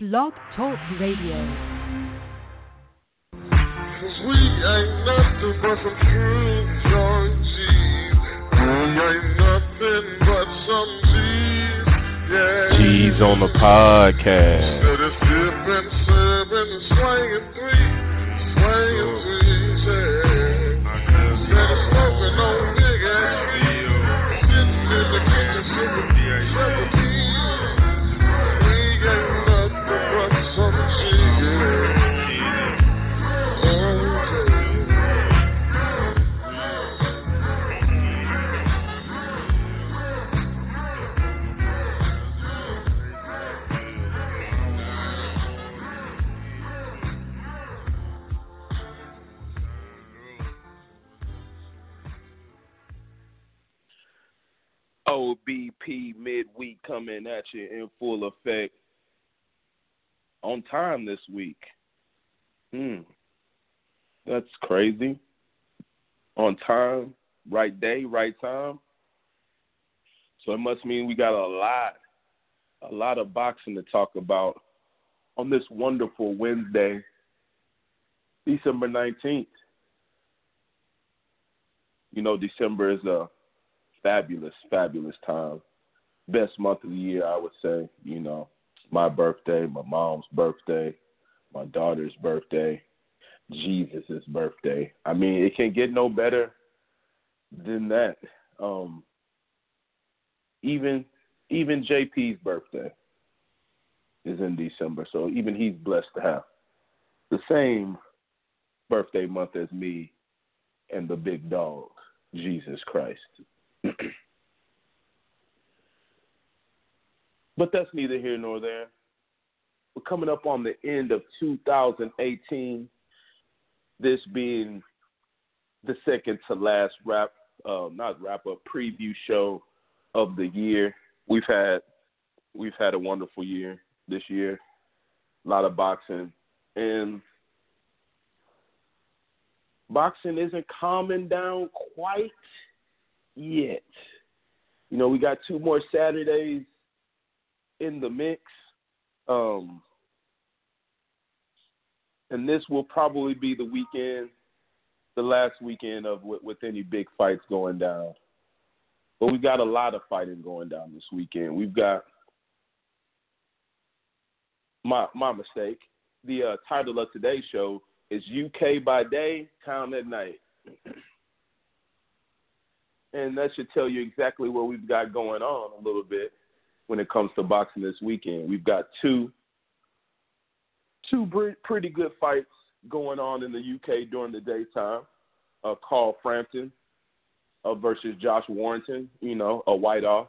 Blog Talk Radio. Cause we ain't nothing but some true joy G's. We ain't nothing but some G's. Yeah. G's on the podcast. Coming at you in full effect. On time this week. Hmm. That's crazy. On time, right day, right time. So it must mean we got a lot, a lot of boxing to talk about on this wonderful Wednesday, December 19th. You know, December is a fabulous, fabulous time. Best month of the year, I would say. You know, my birthday, my mom's birthday, my daughter's birthday, Jesus's birthday. I mean, it can get no better than that. Um, even even JP's birthday is in December, so even he's blessed to have the same birthday month as me and the big dog, Jesus Christ. but that's neither here nor there. We're coming up on the end of 2018, this being the second to last wrap, uh, not wrap up, preview show of the year. We've had we've had a wonderful year this year, a lot of boxing, and boxing isn't calming down quite yet. You know, we got two more Saturdays in the mix. Um, and this will probably be the weekend, the last weekend of with, with any big fights going down. But we've got a lot of fighting going down this weekend. We've got my my mistake. The uh, title of today's show is UK by day, town at night. and that should tell you exactly what we've got going on a little bit when it comes to boxing this weekend. We've got two two pretty good fights going on in the UK during the daytime. Uh, Carl Frampton uh, versus Josh Warrington, you know, a white off,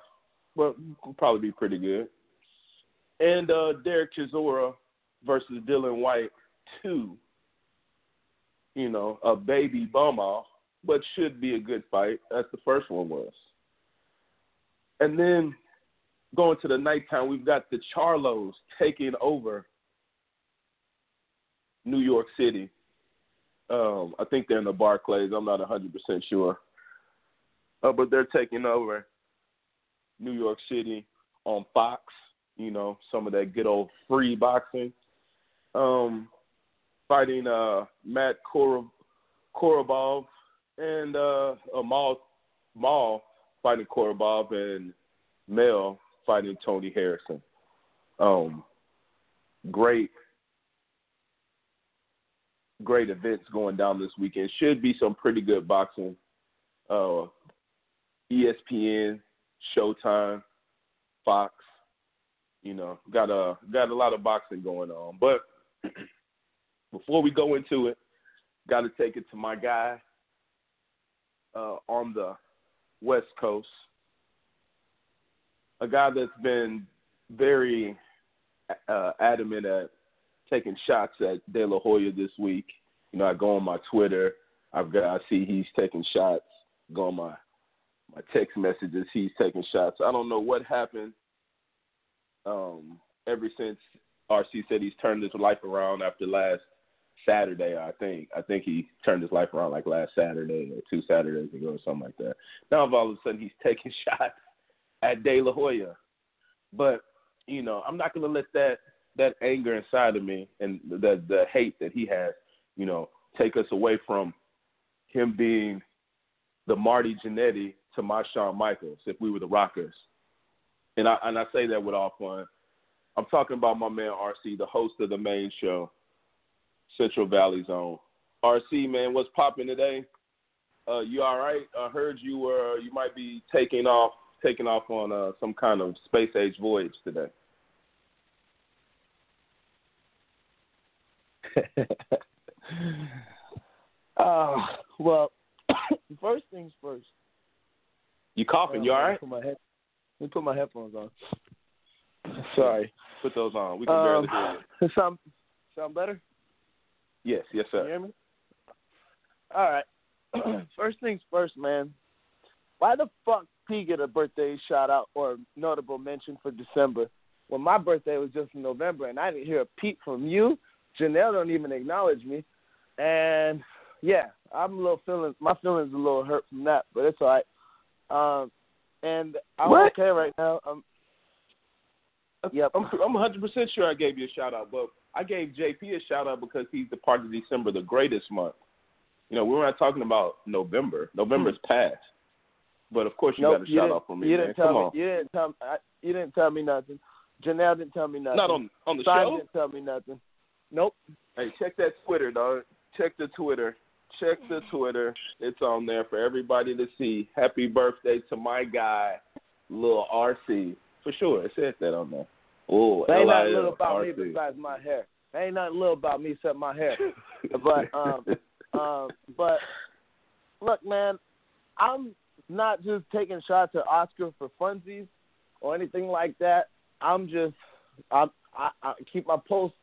but will probably be pretty good. And uh, Dereck Chisora versus Dillian Whyte, two, you know, a baby bum off, but should be a good fight, as the first one was. And then going to the nighttime, we've got the Charlos taking over New York City. Um, I think they're in the Barclays. I'm not 100% sure. Uh, but they're taking over New York City on Fox. You know, some of that good old free boxing. Um, fighting uh, Matt Korobov and uh, Amal Maul fighting Korobov and Mel fighting Tony Harrison. Um, great, great events going down this weekend. Should be some pretty good boxing. Uh, ESPN, Showtime, Fox. You know, got a got a lot of boxing going on. But before we go into it, got to take it to my guy uh, on the West Coast, a guy that's been very uh, adamant at taking shots at De La Hoya this week. You know, I go on my Twitter, I've got I see he's taking shots. Go on my my text messages, he's taking shots. I don't know what happened. Um, ever since RC said he's turned his life around after last Saturday, I think. I think he turned his life around like last Saturday or two Saturdays ago or something like that. Now all of a sudden he's taking shots at De La Hoya. But, you know, I'm not gonna let that that anger inside of me and the the hate that he has, you know, take us away from him being the Marty Jannetty to my Shawn Michaels if we were the Rockers. And I and I say that with all fun. I'm talking about my man RC, the host of the main show, Central Valley Zone. RC, man, what's popping today? Uh, you all right? I heard you were you might be taking off taking off on uh, some kind of space age voyage today. uh, well, first things first. You coughing? Uh, you all right? Let me put my, head, let me put my headphones on. Sorry. Put those on. We can barely Um, hear you. sound sound better? Yes, yes, Can sir. you hear me? All right. first things first, man. Why the fuck P get a birthday shout out or notable mention for December when my birthday was just in November and I didn't hear a peep from you? Janelle don't even acknowledge me, and yeah, I'm a little feeling my feelings a little hurt from that, but it's all right. Um, and I'm What? okay right now. Um, yep. I'm I'm 100 percent sure I gave you a shout out, but I gave JP a shout out because he's the part of December, the greatest month. You know, we're not talking about November. November's past, but of course you Nope, got a you shout out for me, you man. didn't tell Come me. on, You didn't tell. I, you didn't tell me nothing. Janelle didn't tell me nothing. not on on the Simon show. didn't tell me nothing. Nope. Hey, check that Twitter, dog. Check the Twitter. Check the Twitter. It's on there for everybody to see. Happy birthday to my guy, Lil RC. For sure, it says that on there. Oh, There ain't nothing little about me besides my hair. There ain't nothing little about me except my hair. But, um, Um, but look, man, I'm not just taking shots at Oscar for funsies or anything like that. I'm just I I, I keep my post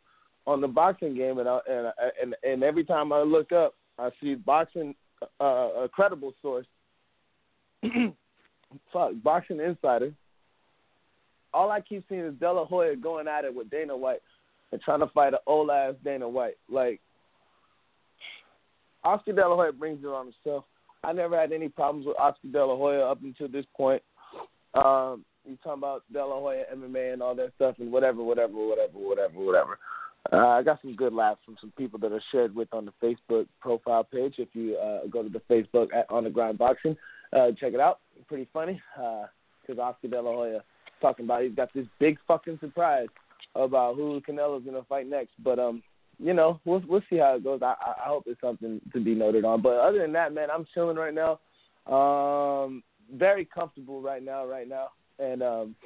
on the boxing game, and I, and and and every time I look up, I see boxing uh, a credible source. Fuck, boxing insider. All I keep seeing is De La Hoya going at it with Dana White and trying to fight an old ass Dana White. Like Oscar De La Hoya brings it on himself. I never had any problems with Oscar De La Hoya up until this point. Um, you talking about De La Hoya MMA and all that stuff and whatever, whatever, whatever, whatever, whatever. Uh, I got some good laughs from some people that are shared with on the Facebook profile page. If you uh, go to the Facebook at On the Grind Boxing, uh, check it out. Pretty funny because Oscar De La Hoya talking about he's got this big fucking surprise about who Canelo's gonna fight next. But um, you know, we'll we'll see how it goes. I I hope it's something to be noted on. But other than that, man, I'm chilling right now. Um, very comfortable right now, right now, and um,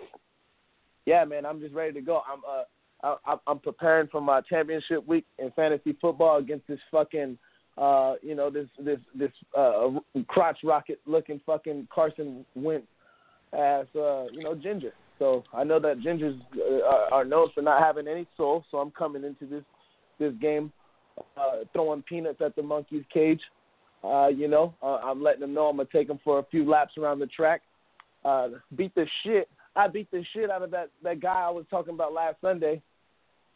yeah, man, I'm just ready to go. I'm uh. I, I'm preparing for my championship week in fantasy football against this fucking, uh, you know, this this this uh, crotch rocket looking fucking Carson Wentz as uh, you know ginger. So I know that gingers uh, are known for not having any soul. So I'm coming into this this game uh, throwing peanuts at the monkey's cage. Uh, you know, uh, I'm letting them know I'm gonna take them for a few laps around the track. Uh, beat the shit. I beat the shit out of that that guy I was talking about last Sunday.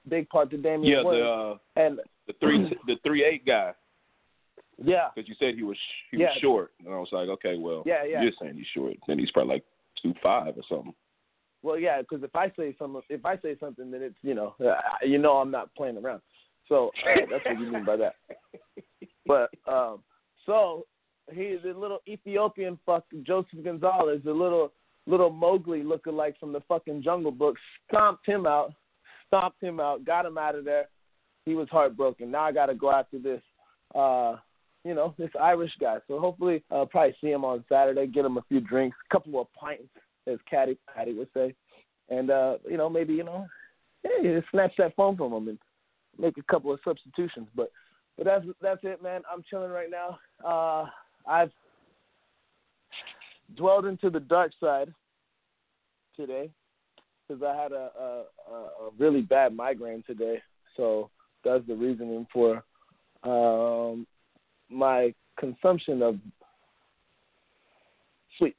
Big part to Damian Yeah, the uh, and the three the three eight guy yeah, because you said he was he Yeah. was short, and I was like, okay, well, Yeah, yeah. you're saying he's short, then he's probably like two five or something. Well, yeah, because if I say something, if I say something, then it's you know, uh, you know, I'm not playing around. So uh, that's what you mean by that. But um, so he, the little Ethiopian fuck Joseph Gonzalez, the little little Mowgli lookalike from the fucking Jungle Book, stomped him out, stomped him out, got him out of there. He was heartbroken. Now I got to go after this, uh, you know, this Irish guy. So hopefully, I'll probably see him on Saturday, get him a few drinks, a couple of pints, as Caddy Patty would say, and uh, you know, maybe you know, hey, snatch that phone from him and make a couple of substitutions. But but that's that's it, man. I'm chilling right now. Uh, I've dwelled into the dark side today because I had a, a a really bad migraine today. So that's the reasoning for um, my consumption of sweets.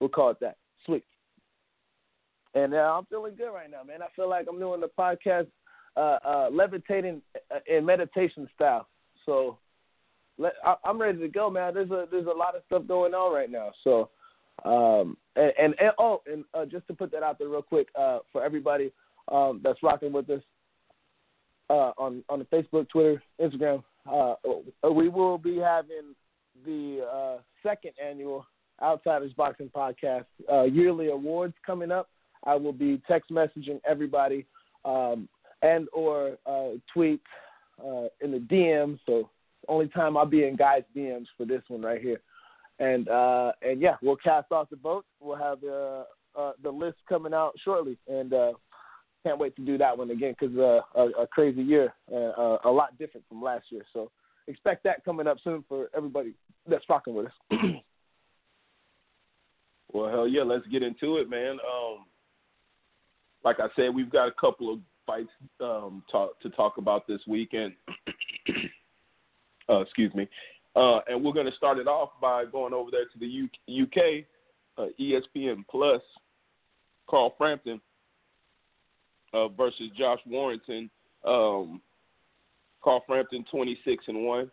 We'll call it that, sweets. And uh, I'm feeling good right now, man. I feel like I'm doing the podcast uh, uh, levitating uh, in meditation style. So let, I, I'm ready to go, man. There's a there's a lot of stuff going on right now. So um, and, and, and oh, and uh, just to put that out there real quick uh, for everybody um, that's rocking with us, uh, on on the Facebook, Twitter, Instagram. Uh, we will be having the uh, second annual Outsiders Boxing Podcast uh, yearly awards coming up. I will be text messaging everybody um, and or uh, tweet uh, in the DMs. So only time I'll be in guys' DMs for this one right here. And uh, and yeah, we'll cast off the votes. We'll have the uh, the list coming out shortly, and uh, can't wait to do that one again because uh, a, a crazy year, a lot different from last year. So expect that coming up soon for everybody that's rocking with us. well, hell yeah, let's get into it, man. Um, like I said, we've got a couple of fights um, talk, to talk about this weekend. uh, excuse me. Uh, and we're going to start it off by going over there to the UK, uh, ESPN Plus, Carl Frampton uh, versus Josh Warrington. Um, Carl Frampton, 26 and one,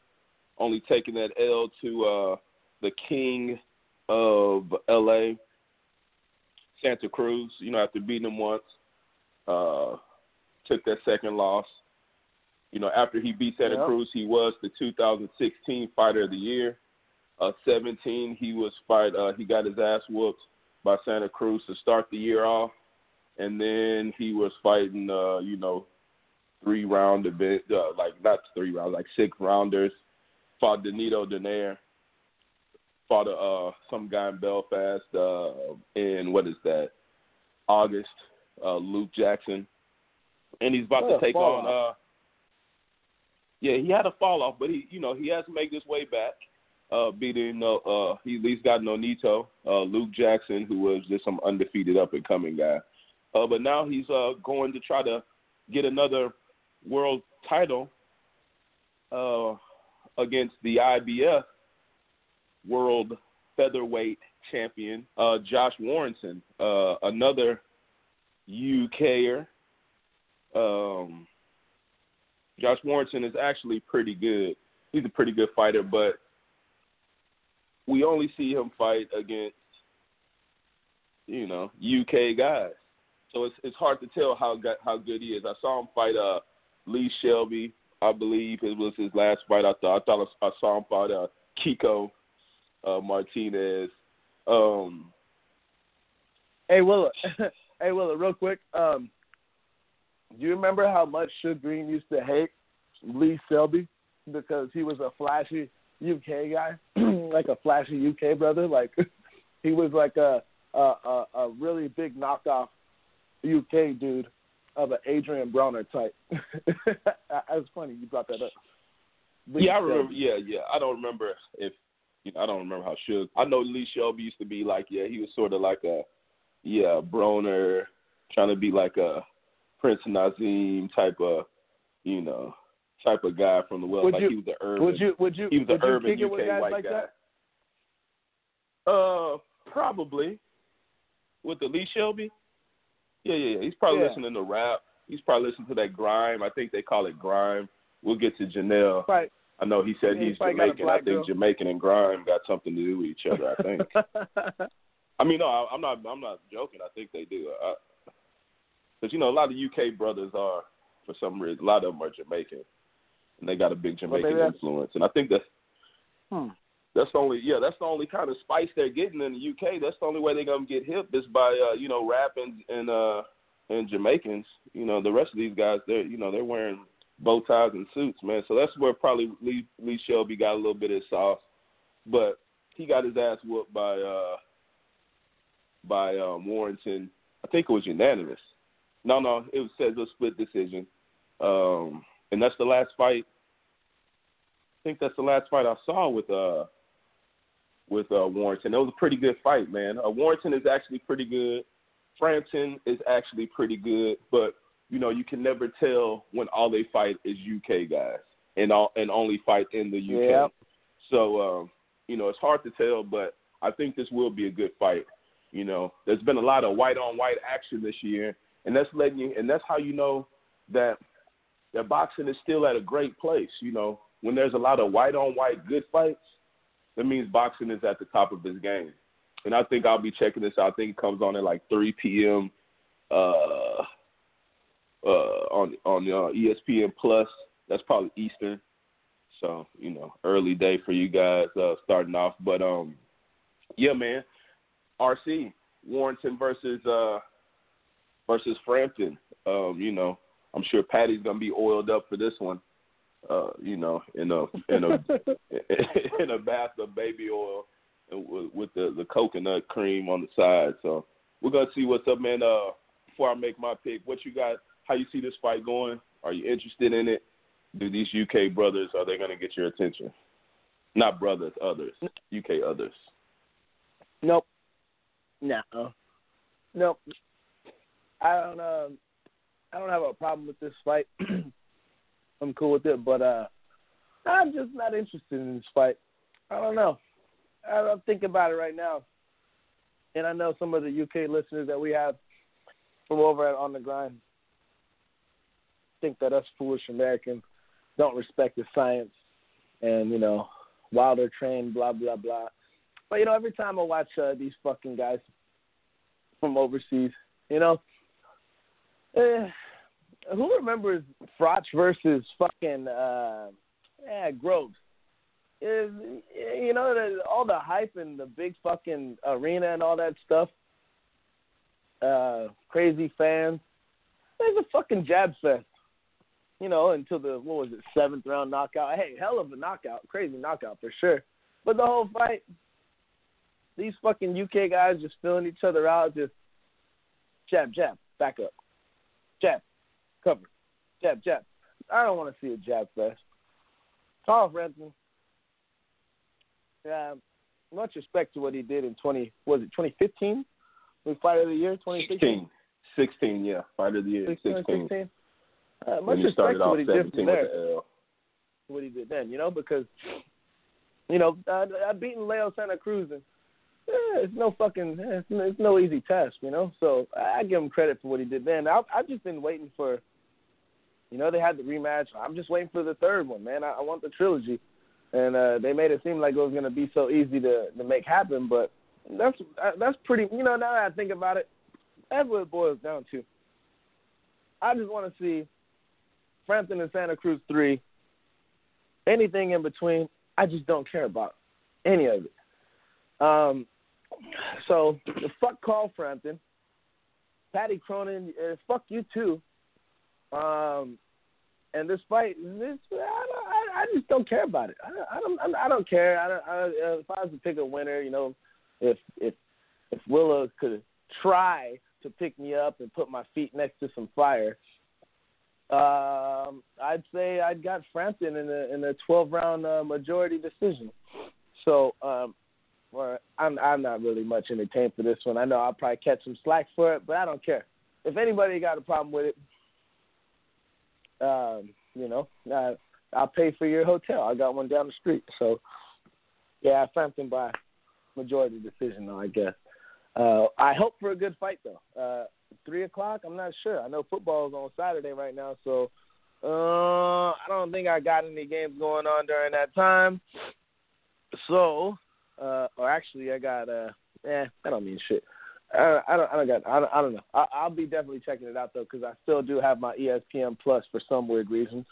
only taking that L to uh, the King of LA, Santa Cruz. You know, after beating him once, uh, took that second loss. You know, after he beat Santa yep. Cruz, he was the 2016 Fighter of the Year. Uh, 17, he was fight. Uh, he got his ass whooped by Santa Cruz to start the year off, and then he was fighting. Uh, you know, three round event, uh, like not three rounds, like six rounders. Fought Danilo Donaire. Fought uh, some guy in Belfast uh, in what is that? August. Uh, Luke Jackson, and he's about to take on. Uh, yeah, he had a fall off, but he, you know, he has to make his way back. Uh, beating, uh, uh, he at least got Nonito, uh, Luke Jackson, who was just some undefeated up and coming guy. Uh, but now he's uh, going to try to get another world title uh, against the IBF world featherweight champion, uh, Josh Warrington, uh, another UKer. Um, Josh Warrington is actually pretty good. He's a pretty good fighter, but we only see him fight against, you know, UK guys. So it's it's hard to tell how how good he is. I saw him fight uh Lee Shelby, I believe it was his last fight. I thought I thought I saw him fight uh, Kiko uh, Martinez. Um, hey Willa, hey Willa, real quick. Um, you remember how much Suge Green used to hate Lee Selby because he was a flashy UK guy, like a flashy UK brother? Like he was like a a, a, a really big knockoff UK dude of an Adrian Broner type. That's funny you brought that up. Lee yeah, I remember. Yeah, yeah. I don't remember if you know, I don't remember how Suge. I know Lee Shelby used to be like, yeah, he was sort of like a yeah Broner, trying to be like a Prince Naseem type of, you know, type of guy from the West. Would like you, he was the urban. Would you? Would you? He was the urban UK white like guy. That? Uh, probably with the Lee Shelby. Yeah, yeah, yeah. He's probably yeah. listening to rap. He's probably listening to that grime. I think they call it grime. We'll get to Janelle. Right. I know he said yeah, he's Jamaican. I think girl. Jamaican and grime got something to do with each other. I think. I mean, no, I'm not. I'm not joking. I think they do. Because you know, a lot of UK brothers are, for some reason, a lot of them are Jamaican, and they got a big Jamaican well, influence. And I think that's hmm. that's the only yeah that's the only kind of spice they're getting in the UK. That's the only way they're gonna get hip is by uh, you know rap and and uh and Jamaicans. You know, the rest of these guys they're you know they're wearing bow ties and suits, man. So that's where probably Lee, Lee Shelby got a little bit of sauce, but he got his ass whooped by uh by um, Warrington. I think it was unanimous. No, no, it was says a split decision, um, and that's the last fight. I think that's the last fight I saw with uh with uh, Warrington. It was a pretty good fight, man. Uh, Warrington is actually pretty good. Frampton is actually pretty good, but you know, you can never tell when all they fight is UK guys and all and only fight in the UK. Yeah. So um, you know, it's hard to tell, but I think this will be a good fight. You know, there's been a lot of white on white action this year, and that's letting you and that's how you know that that boxing is still at a great place. You know, when there's a lot of white on white good fights, that means boxing is at the top of its game. And I think I'll be checking this out. I think it comes on at like 3 p.m. Uh, uh, on on uh, ESPN Plus. That's probably Eastern. So you know, early day for you guys uh, starting off. But um, yeah, man, RC Warrington versus uh versus Frampton. Um, you know, I'm sure Patty's gonna be oiled up for this one. Uh, you know, in a in a in a bath of baby oil with, the the coconut cream on the side. So we're gonna see what's up, man. Uh, before I make my pick, what you got? How you see this fight going? Are you interested in it? Do these UK brothers are they gonna get your attention? Not brothers, others. UK others. Nope. No. Nope. I don't um I don't have a problem with this fight. I'm cool with it, but uh I'm just not interested in this fight. I don't know. I, I'm thinking about it right now, and I know some of the UK listeners that we have from over at On the Grind think that us foolish Americans don't respect the science, and you know, Wilder trained, blah blah blah. But you know, every time I watch uh, these fucking guys from overseas, you know, eh, who remembers Froch versus fucking uh, yeah, Groves? Is you know the, all the hype and the big fucking arena and all that stuff. Uh, crazy fans. There's a fucking jab fest. You know, until the what was it seventh round knockout. Hey, hell of a knockout, crazy knockout for sure. But the whole fight, these fucking UK guys just filling each other out, just jab, jab, back up, jab, cover, jab, jab. I don't want to see a jab fest. Carl Frampton, uh, much respect to what he did in 20, was it 2015? We fight of the year, 2016? 16. 16, yeah. Fight of the year, 16. 16. Uh, much respect started to off what he did 17 from there. the what he did then, you know, because you know, uh, uh, beating Leo Santa Cruz and eh, it's no fucking it's, no, it's no easy task, you know. So I I give him credit for what he did then. I, I've just been waiting for, you know, they had the rematch. I'm just waiting for the third one, man. I, I want the trilogy, and uh, they made it seem like it was gonna be so easy to to make happen, but that's uh, that's pretty. You know, now that I think about it, that's what it boils down to. I just want to see Frampton and Santa Cruz three. Anything in between, I just don't care about any of it. Um, so fuck Carl Frampton, Patty Cronin, uh, fuck you too. Um, and this fight, this I, I, I just don't care about it. I I don't, I don't care. I don't. I, uh, if I was to pick a winner, you know, if if if Willa could try to pick me up and put my feet next to some fire, um, I'd say I'd got Frampton in a in a 12 round uh, majority decision. So, um, or I'm I'm not really much entertained for this one. I know I'll probably catch some slack for it, but I don't care. If anybody got a problem with it, um, you know, uh, I'll pay for your hotel. I got one down the street. So, yeah, Frampton by majority decision, though I guess. Uh, I hope for a good fight though. Uh, three o'clock. I'm not sure. I know football is on Saturday right now, so uh, I don't think I got any games going on during that time. So, uh, or actually, I got. Uh, eh, I don't mean shit. I, I don't. I don't got. I don't, I don't know. I, I'll be definitely checking it out though, because I still do have my ESPN Plus for some weird reason,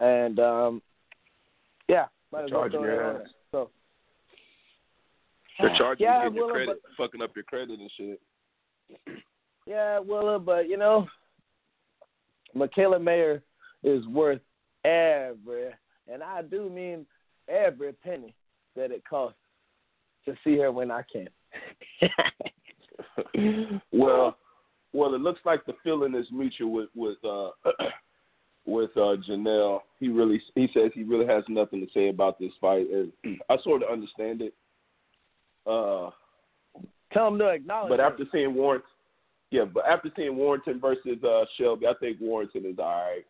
and um, yeah, might as well Charging throw your ass. So. They're charging yeah, you getting your Willa, credit, fucking up your credit and shit. Yeah, Willa, but you know, Mikaela Mayer is worth every, and I do mean every penny that it costs to see her when I can. well, well, it looks like the feeling is mutual with with uh, with uh, Janelle. He really he says he really has nothing to say about this fight, and I sort of understand it. Uh, Tell him to acknowledge. but after seeing Warrington, yeah, but after seeing Warrington versus uh, Shelby, I think Warrington is all right.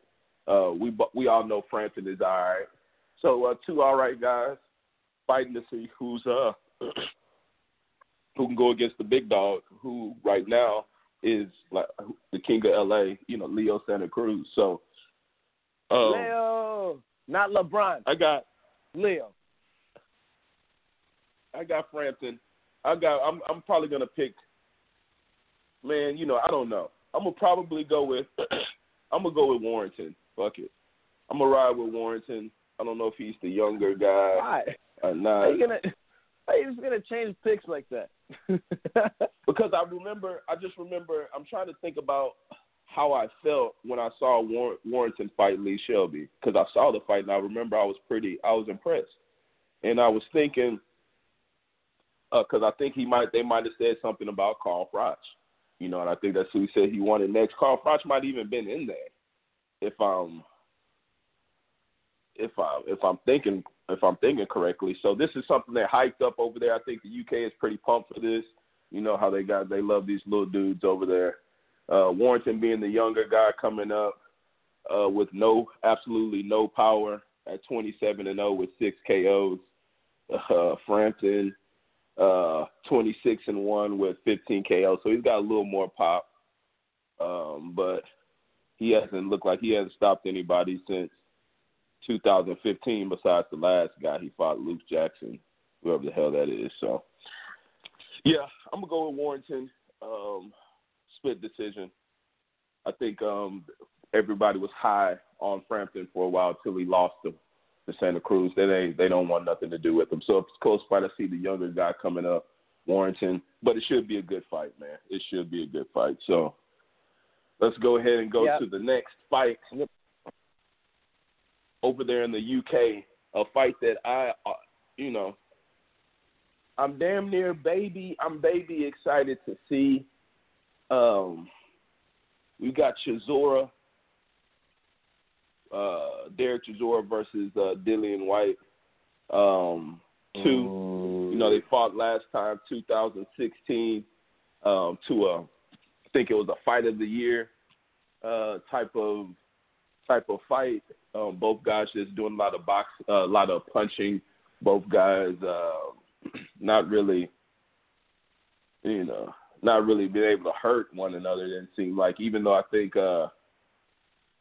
Uh, we we all know Frampton is all right. So uh, two all right guys fighting to see who's uh who can go against the big dog, who right now is like the king of LA, you know, Leo Santa Cruz. So um, Leo, not LeBron. I got Leo. I got Frampton. I got. I'm. I'm probably gonna pick. Man, you know, I don't know. I'm gonna probably go with. I'm gonna go with Warrington. Fuck it. I'm gonna ride with Warrington. I don't know if he's the younger guy Why? or not. How you gonna? Just gonna change picks like that? because I remember, I just remember, I'm trying to think about how I felt when I saw War- Warrington fight Lee Shelby. Because I saw the fight and I remember I was pretty, I was impressed, and I was thinking, uh, because I think he might, they might have said something about Carl Froch, you know, and I think that's who he said he wanted next. Carl Froch might even been in there, if I'm, if I, if I'm thinking, if I'm thinking correctly. So this is something they hyped up over there. I think the UK is pretty pumped for this. You know how they got, they love these little dudes over there. Uh, Warrington being the younger guy coming up uh, with no, absolutely no power at 27 and 0 with six KOs. Uh, Frampton, uh, 26 and 1 with 15 KOs. So he's got a little more pop. Um, but he hasn't looked like he hasn't stopped anybody since 2015 besides the last guy he fought, Luke Jackson, whoever the hell that is. So, yeah, I'm going to go with Warrington. Um, split decision. I think um, everybody was high on Frampton for a while till he lost to, to Santa Cruz. They they they don't want nothing to do with him. So it's close fight. I see the younger guy coming up, Warrington. But it should be a good fight, man. It should be a good fight. So let's go ahead and go Yep. to the next fight. Over there in the UK. A fight that I, uh, you know, I'm damn near baby. I'm baby excited to see. Um, we got Chisora, uh, Dereck Chisora versus uh, Dillian Whyte. Um, two, you know, they fought last time, 2016, um, to a, I think it was a fight of the year uh, type of type of fight. Um, both guys just doing a lot of box, uh, a lot of punching. Both guys uh, not really, you know, not really being able to hurt one another. Didn't seem like, even though I think uh,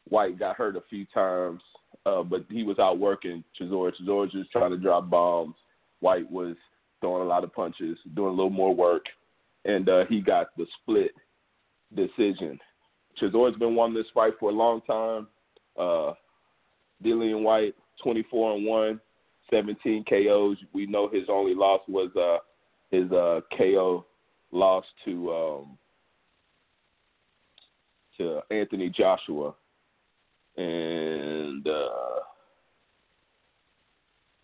Whyte got hurt a few times, uh, but he was out working Chisora. Chisora just trying to drop bombs. Whyte was throwing a lot of punches, doing a little more work, and uh, he got the split decision. Chisora's been wanting this fight for a long time. Uh, Dillian Whyte, 24 and one, 17 KOs. We know his only loss was uh, his uh, KO loss to um, to Anthony Joshua, and uh,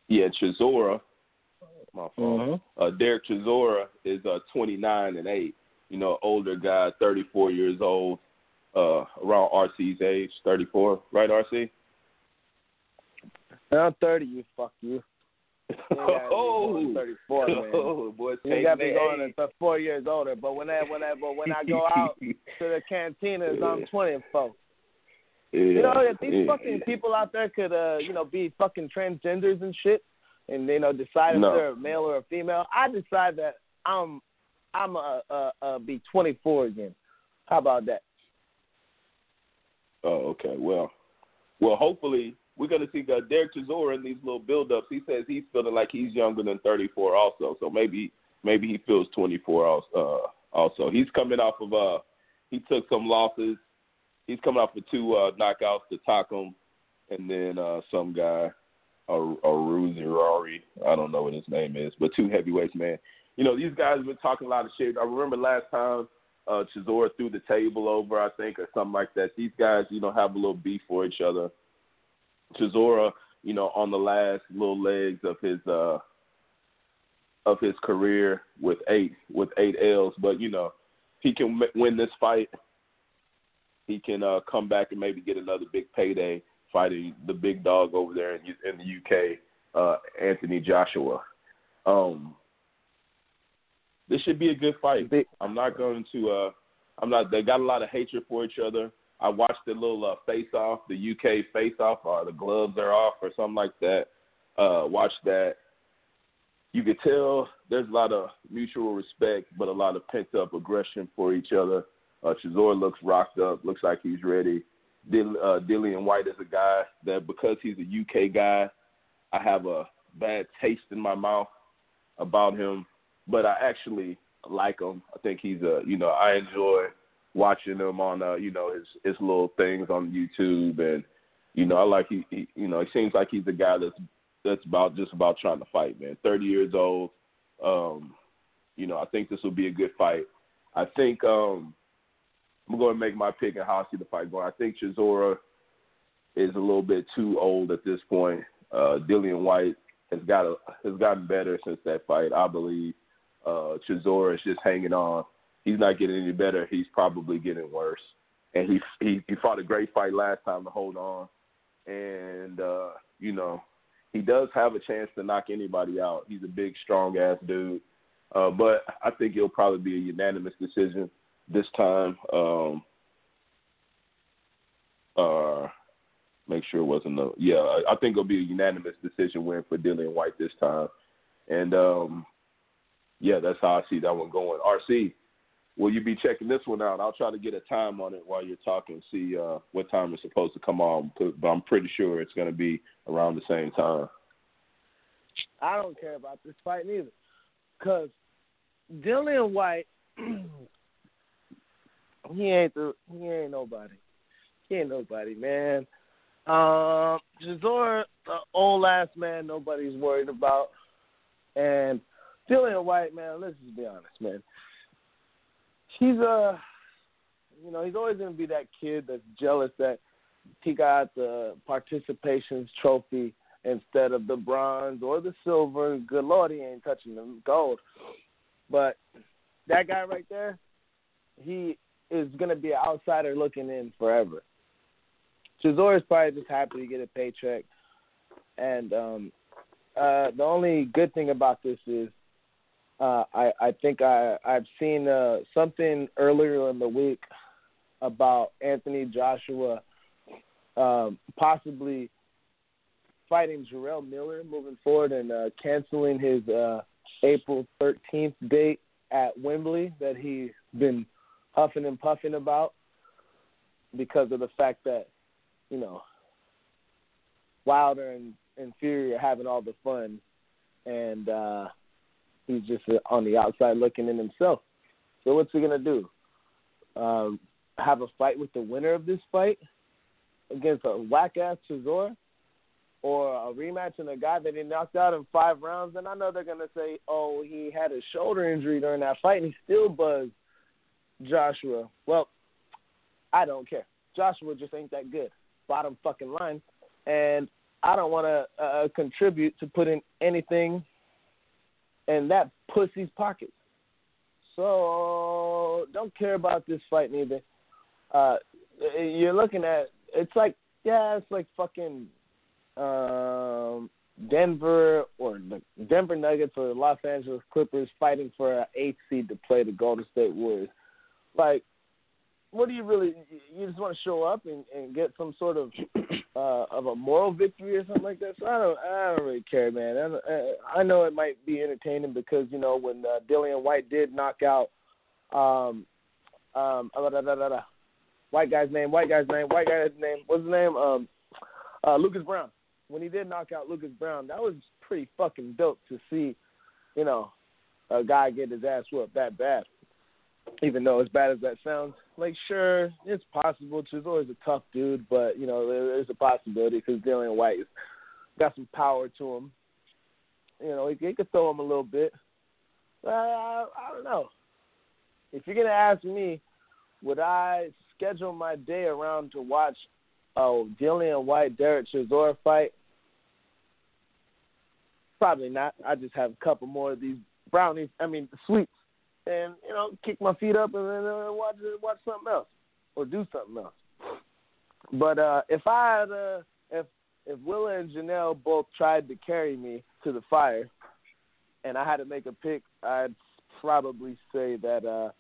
yeah, Chisora. My fault. Uh, Dereck Chisora is uh, 29 and eight. You know, older guy, 34 years old, uh, around RC's age, 34, right, RC? I'm 30, you fuck you. You ain't gotta be oh, 34, man. oh, boy, You got be going until four years older. But when I when I but when I go out to the cantinas, I'm 24. Yeah, You know, if these yeah, fucking yeah. people out there could, uh, you know, be fucking transgenders and shit, and you know, decide if No. they're a male or a female, I decide that I'm, I'm a, a, a be 24 again. How about that? Oh, okay. Well, well, hopefully we're gonna see uh, Dereck Chisora in these little build-ups. He says he's feeling like he's younger than 34, also. So maybe maybe he feels 24 also. Uh, also, he's coming off of uh, he took some losses. He's coming off of two uh, knockouts to Takam, and then uh, some guy, a Rari. I don't know what his name is, but two heavyweights, man. You know, these guys have been talking a lot of shit. I remember last time uh, Chisora threw the table over, I think, or something like that. These guys, you know, have a little beef for each other. Chisora, you know, on the last little legs of his uh of his career with eight with eight L's, but you know, he can win this fight. He can uh, come back and maybe get another big payday fighting the big dog over there in, in the UK, uh, Anthony Joshua. Um, this should be a good fight. I'm not going to. Uh, I'm not. They got a lot of hatred for each other. I watched the little uh, face off, the UK face off, or the gloves are off, or something like that. Uh, watch that. You could tell there's a lot of mutual respect, but a lot of pent up aggression for each other. Uh, Chisora looks rocked up, looks like he's ready. Dill, uh, Dillian Whyte is a guy that because he's a UK guy, I have a bad taste in my mouth about him, but I actually like him. I think he's a, you know, I enjoy watching him on uh, you know his his little things on YouTube, and you know I like he, he you know it seems like he's a guy that's that's about just about trying to fight, man. Thirty years old. Um, you know I think this will be a good fight. I think um, I'm going to make my pick and how I see the fight going. I think Chisora is a little bit too old at this point. Uh, Dillian Whyte has got a, has gotten better since that fight, I believe. Uh, Chisora is just hanging on. He's not getting any better. He's probably getting worse. And he he he fought a great fight last time to hold on. And uh, you know, he does have a chance to knock anybody out. He's a big, strong ass dude. Uh, but I think it'll probably be a unanimous decision this time. Um, uh, make sure it wasn't no. Yeah, I, I think it'll be a unanimous decision win for Dillian Whyte this time. And um, yeah, that's how I see that one going. RC, will you be checking this one out? I'll try to get a time on it while you're talking, see uh, what time it's supposed to come on. But I'm pretty sure it's going to be around the same time. I don't care about this fight neither, because Dillian Whyte, he ain't the he ain't nobody. He ain't nobody, man. Um, the old ass man, nobody's worried about, and Dillian Whyte, man. Let's just be honest, man. He's a, uh, you know, he's always gonna be that kid that's jealous that he got the participations trophy instead of the bronze or the silver. Good lord, he ain't touching the gold. But that guy right there, he is gonna be an outsider looking in forever. Chisora is probably just happy to get a paycheck, and um, uh, the only good thing about this is uh, I I think I I've seen uh, something earlier in the week about Anthony Joshua um, possibly fighting Jarrell Miller moving forward and uh, canceling his uh, April 13th date at Wembley that he's been huffing and puffing about because of the fact that you know, Wilder and, and Fury are having all the fun, and uh, he's just on the outside looking in himself. So what's he gonna do? Um, have a fight with the winner of this fight against a whack ass Chisora, or a rematch and a guy that he knocked out in five rounds? And I know they're gonna say, "Oh, he had a shoulder injury during that fight, and he still buzzed Joshua." Well, I don't care. Joshua just ain't that good bottom fucking line, and I don't want to uh, contribute to putting anything in that pussy's pocket. So don't care about this fight neither. Uh, you're looking at it's like yeah, it's like fucking um, Denver or the Denver Nuggets or the Los Angeles Clippers fighting for an eighth seed to play the Golden State Warriors. Like what do you really? You just want to show up and, and get some sort of uh, of a moral victory or something like that. So I don't, I don't really care, man. I, I know it might be entertaining because you know when uh, Dillian Whyte did knock out um um uh, da, da, da, da, white guy's name, white guy's name, white guy's name. What's his name? Um, uh, Lucas Brown. When he did knock out Lucas Brown, that was pretty fucking dope to see. You know, a guy get his ass whooped that bad even though as bad as that sounds, like sure it's possible. always a tough dude, but you know there's a possibility because Dillian Whyte's got some power to him. You know he, he could throw him a little bit. Uh, I, I don't know. If you're gonna ask me, would I schedule my day around to watch oh Dillian Whyte Derek Chisora fight? Probably not. I just have a couple more of these brownies. I mean sweets and you know kick my feet up and then uh, watch watch something else or do something else. But uh, if I had uh, if if Willa and Janelle both tried to carry me to the fire, and I had to make a pick, I'd probably say that uh,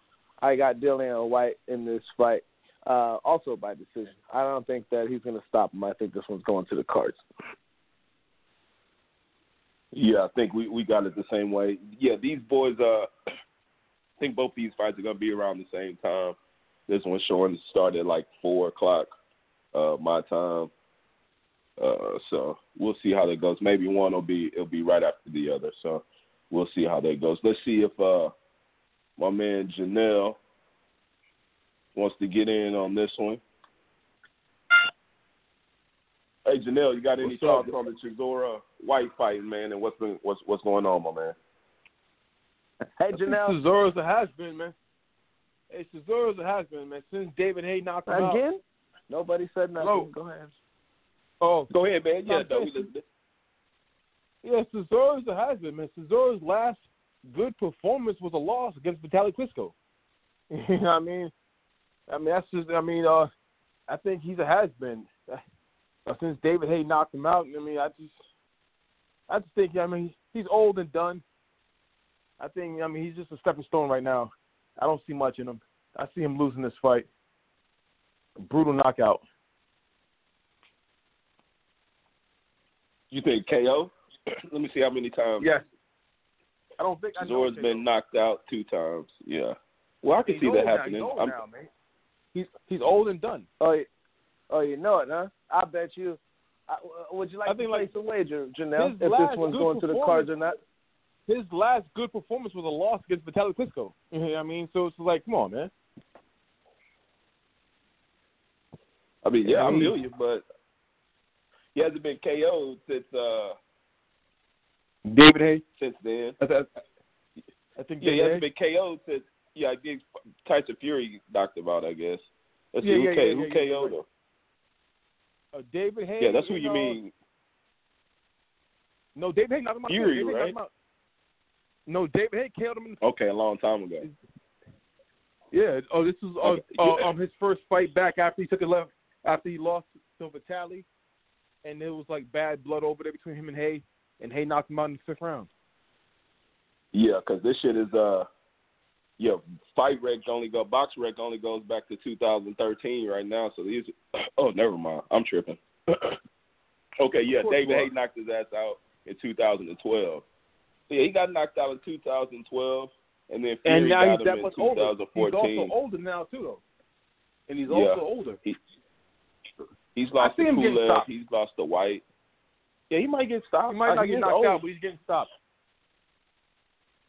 I got Dillian Whyte in this fight. Uh, also by decision. I don't think that he's going to stop him. I think this one's going to the cards. Yeah, I think we we got it the same way. Yeah, these boys. Uh, I think both these fights are going to be around the same time. This one showing to start at like four o'clock uh, my time. Uh, so we'll see how that goes. Maybe one will be it'll be right after the other. So we'll see how that goes. Let's see if uh, my man Janelle wants to get in on this one. Hey Janelle, you got any What's thoughts up? on the Chisora Whyte fight, man, and what's been what's what's going on, my man? Hey, Janelle. Chisora's a has been, man. Hey, Chisora's a has been, man. Since David Haye knocked him out. Again? Nobody said nothing. Hello. Go ahead. Oh, Go ahead, man. Yeah, no, we yeah, Chisora's a has been, man. Chisora's last good performance was a loss against Vitaly Klitschko. you know what I mean? I mean that's just. I mean, uh, I think he's a has been. Uh, since David Haye knocked him out, I mean, I just, I just think, I mean, he's old and done. I think, I mean, he's just a stepping stone right now. I don't see much in him. I see him losing this fight. Brutal knockout. You think KO? Let me see how many times. Yes. I don't think I know. Chisora's been knocked out two times. Yeah. Well, I can He's see old that now. happening. He's old I'm- now, man. He's he's old and done. Oh, you, oh, you know it, huh? I bet you. I, would you like I to place like, a wager, Janelle, if this one's going to the cards or not? His last good performance was a loss against Vitaly Klitschko. You know what I mean, so it's like, come on, man. I mean, yeah, I feel you, but he hasn't been KO'd since uh David Haye. since then. I, I, I think Yeah, he David hasn't been KO'd since. Yeah, I guess Tyson Fury knocked him out. I guess. Let's Yeah, see who, yeah, who yeah, yeah, KO'd him. uh, David Haye. Yeah, that's who you know- mean. No, David Haye knocked him out. Fury, David Haye right? out. No, David Haye killed him in the Okay, a long time ago. Yeah. Oh, this was uh, Okay, uh, um his first fight back after he took a left after he lost to Vitali, and it was like bad blood over there between him and Haye, and Haye knocked him out in the fifth round. Yeah, because this shit is uh, yeah, fight rec only go box rec only goes back to 2013 right now. So these, oh, never mind, I'm tripping. okay, yeah, David. Haye knocked his ass out in 2012. Yeah, he got knocked out in 2012, and then Fury And now got he's him that in much older. He's also older now too, though, and he's Yeah. also older. He's lost see to him getting Pulev. stopped. He's lost to Whyte. Yeah, he might get stopped. He might not he get knocked old. out, but he's getting stopped.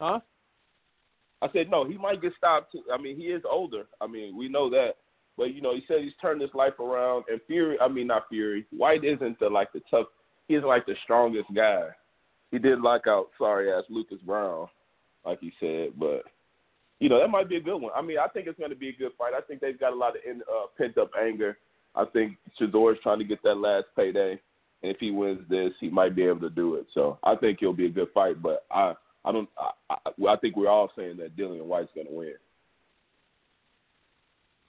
Huh? I said no. He might get stopped. Too. I mean, he is older. I mean, we know that. But you know, he said he's turned his life around. And Fury, I mean, not Fury. Whyte isn't the like the tough. He's like the strongest guy. He did knock out sorry ass Lucas Browne, like he said. But you know, that might be a good one. I mean, I think it's going to be a good fight. I think they've got a lot of in, uh, pent up anger. I think Chisora's trying to get that last payday, and if he wins this, he might be able to do it. So I think it'll be a good fight. But I, I don't. I, I, I think we're all saying that Dillian Whyte's going to win.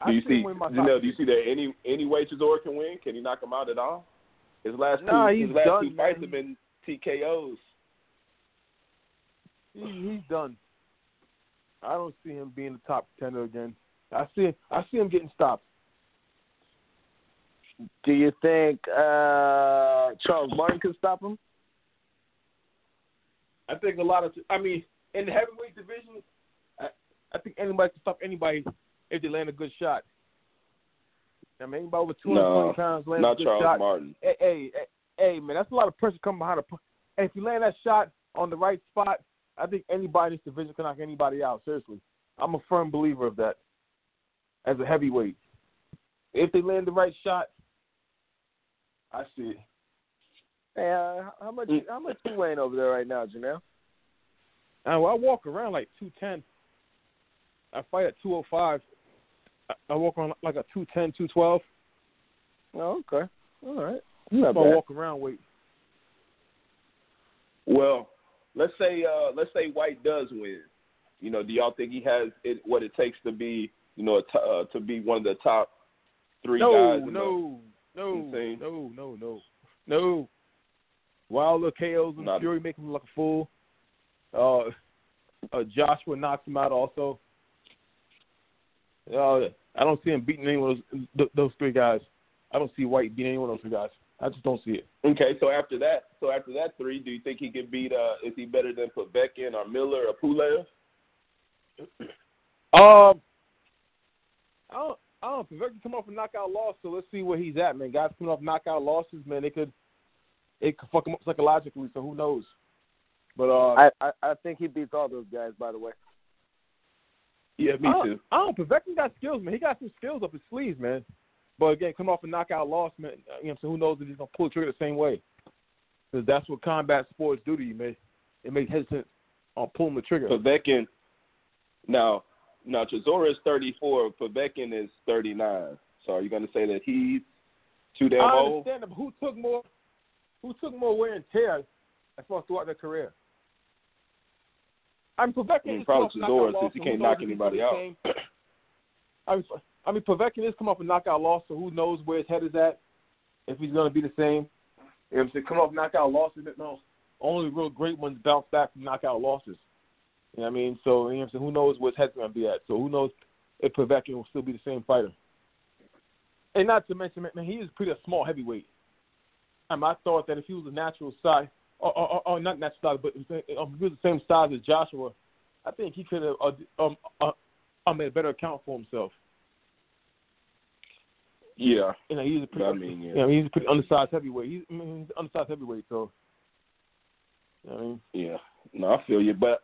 Do I you see see, win my Janelle? Do you see that any any way Chisora can win? Can he knock him out at all? His last Nah, two, his last done, two fights man. have been TKOs. He, he's done. I don't see him being the top contender again. I see I see him getting stopped. Do you think uh, Charles Martin can stop him? I think a lot of I mean in the heavyweight division, I, I think anybody can stop anybody if they land a good shot. I mean, anybody over two hundred No, pounds lands a Not good Charles shot. Martin. Hey, hey, hey, hey, man, that's a lot of pressure coming behind a. And if you land that shot on the right spot, I think anybody in this division can knock anybody out. Seriously, I'm a firm believer of that. As a heavyweight, if they land the right shot, I see it. Hey, uh, how much Mm. how much you weighing over there right now, Janelle? And I walk around like 210. I fight at 205. I- I walk around like a 210, 212. Oh, okay. All right. I bad. walk around weight. Well, let's say uh let's say Whyte does win. You know, do y'all think he has it what it takes to be you know a t- uh, to be one of the top three No, guys? the- no, no, no, no, no, no. Wilder KOs and Not- Fury make him look like a fool. Uh, uh, Joshua knocks him out also. Uh, I don't see him beating any of those th- those three guys. I don't see Whyte beating any one of those three guys. I just don't see it. Okay, so after that, so after that three, do you think he can beat? uh Is he better than Povetkin or Miller or Pulev? Um, I don't, I don't know. Povetkin come off a knockout loss, so let's see where he's at, man. Guys coming off knockout losses, man, it could, it could fuck him up psychologically. So who knows? But uh, I, I I think he beats all those guys. By the way. Yeah, me I too. I don't. Povetkin got skills, man. He got some skills up his sleeves, man. But again, come off a knockout loss, man. Uh, you know, so who knows if he's gonna pull the trigger the same way? Because that's what combat sports do to you, man. It makes hesitant on pulling the trigger. Povetkin. Now, now Chisora is 34. Povetkin is 39. So are you going to say that he's too damn I old? understand, but who took more? Who took more wear and tear as far as throughout their career? I mean, Povetkin I mean, probably Chisora, since he can't knock knows if he's anybody out. I mean, I mean, Povetkin is come off a knockout loss, so who knows where his head is at? If he's going to be the same, you know what I'm saying? Come off knockout losses, no, only real great ones bounce back from knockout losses. You know what I mean? So you know what I'm saying? Who knows where his head's going to be at? So who knows if Povetkin will still be the same fighter? And not to mention, man, he is pretty a small heavyweight. I, mean, I thought that if he was a natural size, or, or, or, not natural size, but if he was the same size as Joshua, I think he could have uh, um, uh, uh, made a better account for himself. Yeah. You know, he's a pretty, I mean, yeah. you know, he's a pretty undersized heavyweight. He's, I mean, he's undersized heavyweight, so. You know what I mean, Yeah. No, I feel you. But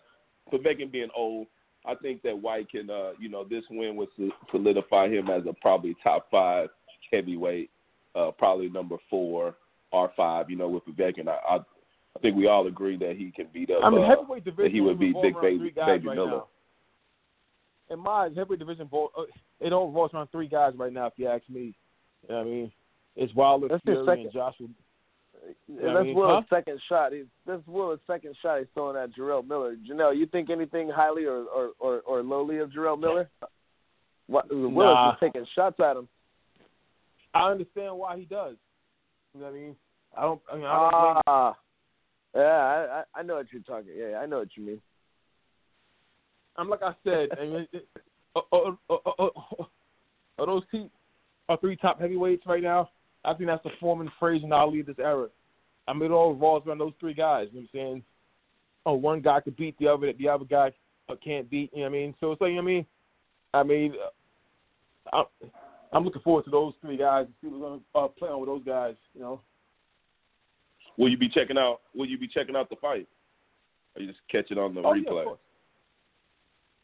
Povetkin being old, I think that Whyte can, uh, you know, this win would solidify him as a probably top five heavyweight, uh, probably number four or five. You know, with Povetkin, I, I, I think we all agree that he can beat up. I mean, uh, heavyweight division that he would be Big Baby, Baby right Miller. Now. In my heavyweight division, uh, it all revolves around three guys right now. If you ask me, you know I mean, it's Wilder, That's Fury, second. and Joshua. And I that's mean, Will's huh? second shot. He's that's Will's second shot he's throwing at Jarrell Miller. Janelle, you think anything highly or or, or, or lowly of Jarrell Miller? What Will's Nah. just taking shots at him. I understand why he does. You know what I mean? I don't. I, mean, I don't Ah, yeah, I, I I know what you're talking. Yeah, I know what you mean. I'm like I said. I mean, uh, uh, uh, are those two, are three top heavyweights right now? I think that's the form and phrase in Ali of this era. I mean, it all revolves around those three guys. You know what I'm saying? Oh, one guy could beat the other that the other guy can't beat. You know what I mean? So it's like, you know what I mean? I mean, uh, I'm, I'm looking forward to those three guys. See what's going to uh, play on with those guys. You know? Will you be checking out? Will you be checking out the fight? Or you just catch it on the Oh, yeah, replay? course.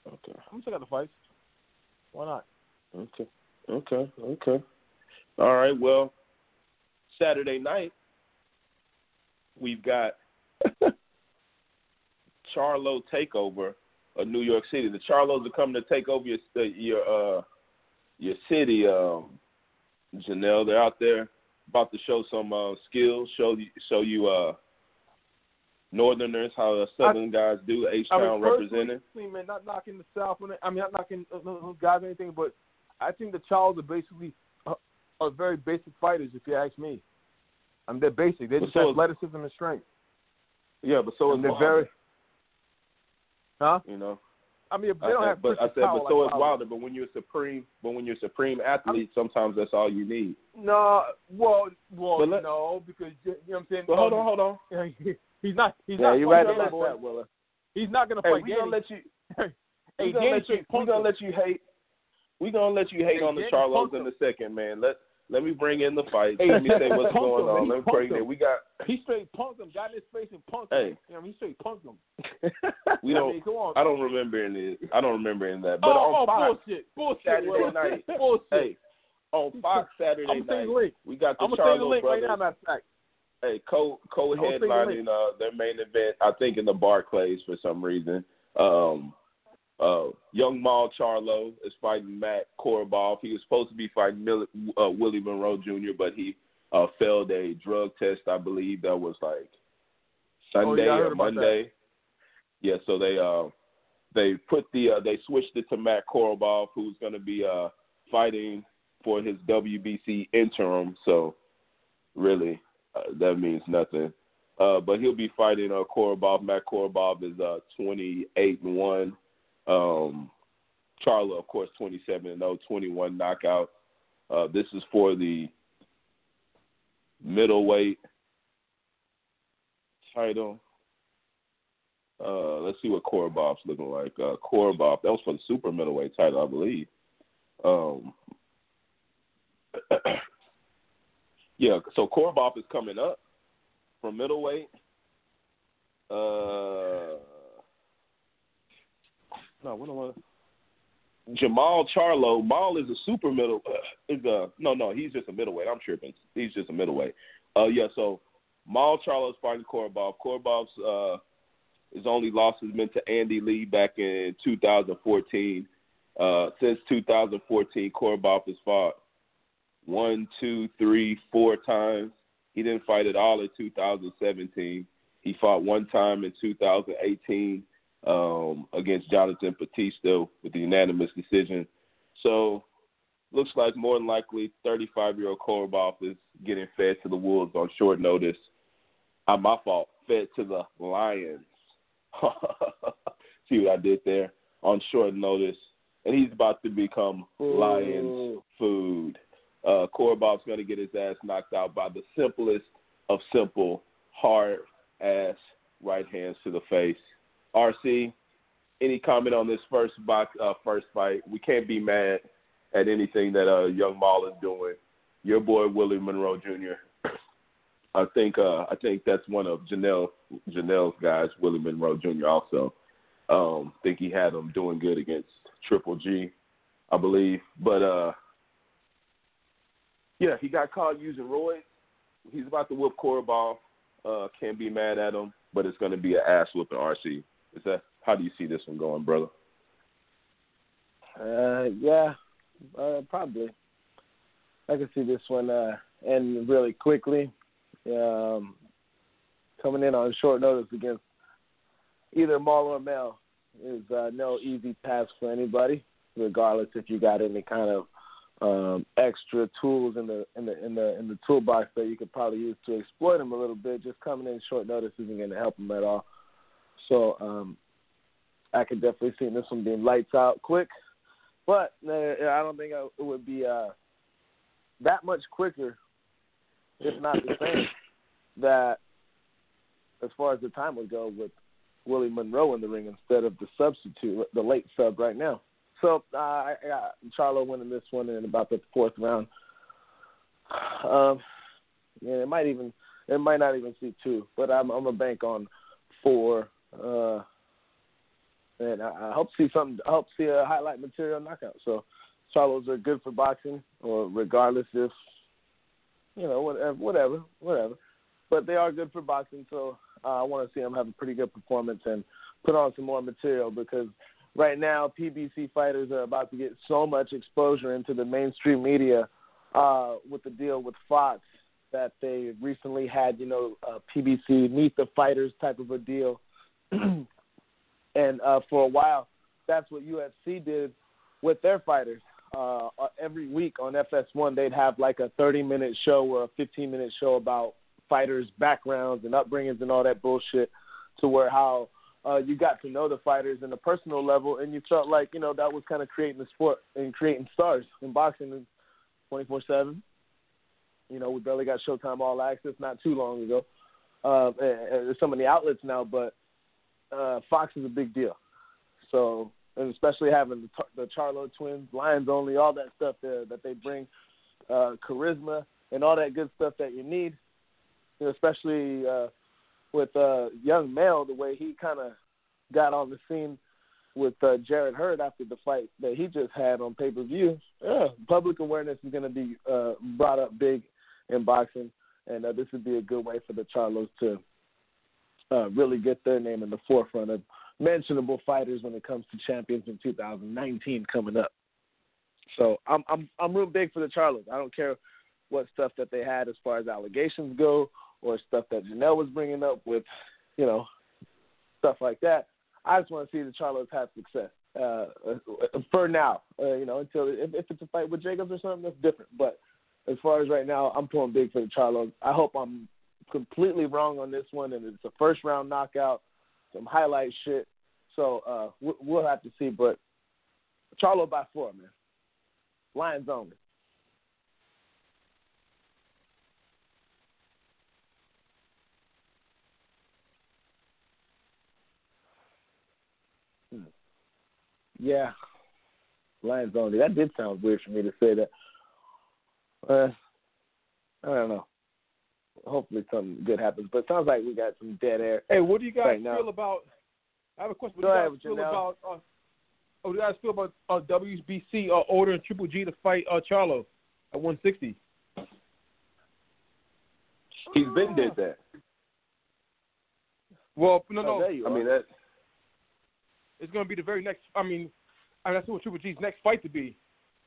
okay. I'm gonna check out the fights. Why not? Okay. Okay. Okay. All right. Well, Saturday night we've got Charlo takeover of New York City. The Charlos are coming to take over your uh, your uh your city. Um, Janelle, they're out there about to show some uh, skills. Show you show you uh Northerners how the Southern guys do. H I Town I mean, representing. man, not knocking the South. I mean, not knocking uh, those guys or anything, but I think the Charles are basically uh, are very basic fighters. If you ask me, I mean, they're basic. They But just so is- athleticism and strength. Yeah, but so is they're Wilder, very, huh? You know. I mean, they I don't said- have but I said, but so like is Wilder. But when you're supreme, but when you're supreme athlete, sometimes that's all you need. No, well, well, let- no, because you know what I'm saying. But hold on, hold on. He's not. He's Yeah, not. you're right about that. Willa. He's not gonna Hey, fight we Danny. gonna let you. hey, we gonna let you. We gonna let you hate. We gonna let you hate Hey, on the Danny Charlos in a second, man. Let let me bring in the fight. Hey, let me say what's going him, on. Let me He bring it. We got. He straight punked him, got in his face and punked Hey. him. You know, he straight punked him. we I don't. mean, come on. I don't remember any. I don't remember any of that. But oh, on oh, Fox, bullshit, bullshit, Saturday Will. night. bullshit. hey, on Fox Saturday I'm night, link. we got the I'm gonna send you the Charlo link brothers. right now. Matter of fact. hey, co co I'm gonna send you the headlining uh their main event, I think in the Barclays for some reason. Um uh young Maul Charlo is fighting Matt Korobov. He was supposed to be fighting Mill- uh, Willie Monroe Jr., but he uh failed a drug test, I believe that was like Sunday Oh, heard or Monday. Yeah, so they uh they put the uh, they switched it to Matt Korobov, who's going to be uh fighting for his WBC interim. So really, uh, that means nothing. Uh, but he'll be fighting uh, Korobov. Matt Korobov is uh, 28 and one. Um, Charlo, of course, 27 and 0, 21 knockout. Uh, this is for the middleweight title. Uh, let's see what Korobov's looking like. Uh, Korobov, that was for the super middleweight title, I believe. Um, yeah, so Korobov is coming up from middleweight. Uh, no, what am I? Jermall Charlo. Maul is a super middle. Uh, is a no, no. He's just a middleweight. I'm tripping. He's just a middleweight. Uh, yeah. So Maul Charlo is fighting Korobov. Korobov's uh, his only loss has been to Andy Lee back in 2014. Uh, since 2014, Korobov has fought one, two, three, four times. He didn't fight at all in 2017. He fought one time in 2018 um, against Jonathan Batista with the unanimous decision. So looks like more than likely 35 year old Korobov is getting fed to the Wolves on short notice. Uh, my fault. Fed to the Lions. See what I did there? On short notice. And he's about to become Ooh. Lions food. Uh, Korobov's going to get his ass knocked out by the simplest of simple, hard ass right hands to the face. RC, any comment on this first box, uh, first fight? We can't be mad at anything that uh, Young Maul is doing. Your boy Willie Monroe Jr. I think uh, I think that's one of Janelle Janelle's guys, Willie Monroe Jr. Also, um, think he had him doing good against Triple G, I believe. But uh, yeah, he got caught using roids. He's about to whip Korobov. Uh, can't be mad at him, but it's going to be an ass whooping. RC, is that how do you see this one going, brother? Uh, yeah, uh, probably. I can see this one uh, end really quickly. Um, coming in on short notice against either Maul or Mel is uh, no easy task for anybody, regardless if you got any kind of um, extra tools in the in the in the in the toolbox that you could probably use to exploit them a little bit. Just coming in short notice isn't going to help them at all. So um, I could definitely see this one being lights out quick, but uh, I don't think it would be uh, that much quicker, if not the same. That as far as the time would go with Willie Monroe in the ring instead of the substitute, the late sub right now. So uh, I got Charlo winning this one in about the fourth round. Um, yeah, it might even it might not even see two, but I'm I'm a bank on four. Uh, and I, I hope see something. I hope see a highlight material knockout. So Charlos are good for boxing, or regardless if you know whatever, whatever, whatever. But they are good for boxing, so uh, I want to see them have a pretty good performance and put on some more material because right now PBC fighters are about to get so much exposure into the mainstream media uh, with the deal with Fox that they recently had, you know, uh, PBC Meet the Fighters type of a deal. and uh, for a while, that's what UFC did with their fighters. Uh, uh, every week on FS1, they'd have like a 30 minute show or a 15 minute show about fighters' backgrounds and upbringings and all that bullshit to where how uh, you got to know the fighters in a personal level, and you felt like you know that was kind of creating the sport and creating stars in boxing, twenty four seven. You know, we barely got Showtime All Access not too long ago. Uh, and, and some of the outlets now, but uh, Fox is a big deal. So, and especially having the, the Charlo twins, Lions only, all that stuff there that they bring, uh, charisma and all that good stuff that you need. You know, especially uh, with uh, young Mel, the way he kind of got on the scene with uh, Jarrett Hurd after the fight that he just had on pay per view. Yeah, public awareness is going to be uh, brought up big in boxing, and uh, this would be a good way for the Charlos to uh, really get their name in the forefront of mentionable fighters when it comes to champions in 2019 coming up. So I'm I'm I'm real big for the Charlos. I don't care what stuff that they had as far as allegations go or stuff that Janelle was bringing up with, you know, stuff like that. I just want to see the Charlos have success uh, for now. Uh, you know, until if, if it's a fight with Jacobs or something, that's different. But as far as right now, I'm pulling big for the Charlos. I hope I'm completely wrong on this one, and it's a first round knockout, some highlight shit. So uh, we'll have to see. But Charlo by four, man. Lions only. Yeah, Lions only. That did sound weird for me to say that. Uh, I don't know. Hopefully something good happens, but it sounds like we got some dead air. Hey, what do you guys right feel now. about? I have a question. What Go do you ahead, guys feel Janelle. about? Uh, what do you guys feel about uh, WBC uh, ordering Triple G to fight uh, Charlo at 160? He's been did that. Well, no, Oh, no, there you I mean that. it's going to be the very next. I mean, I mean, that's what Triple G's next fight to be.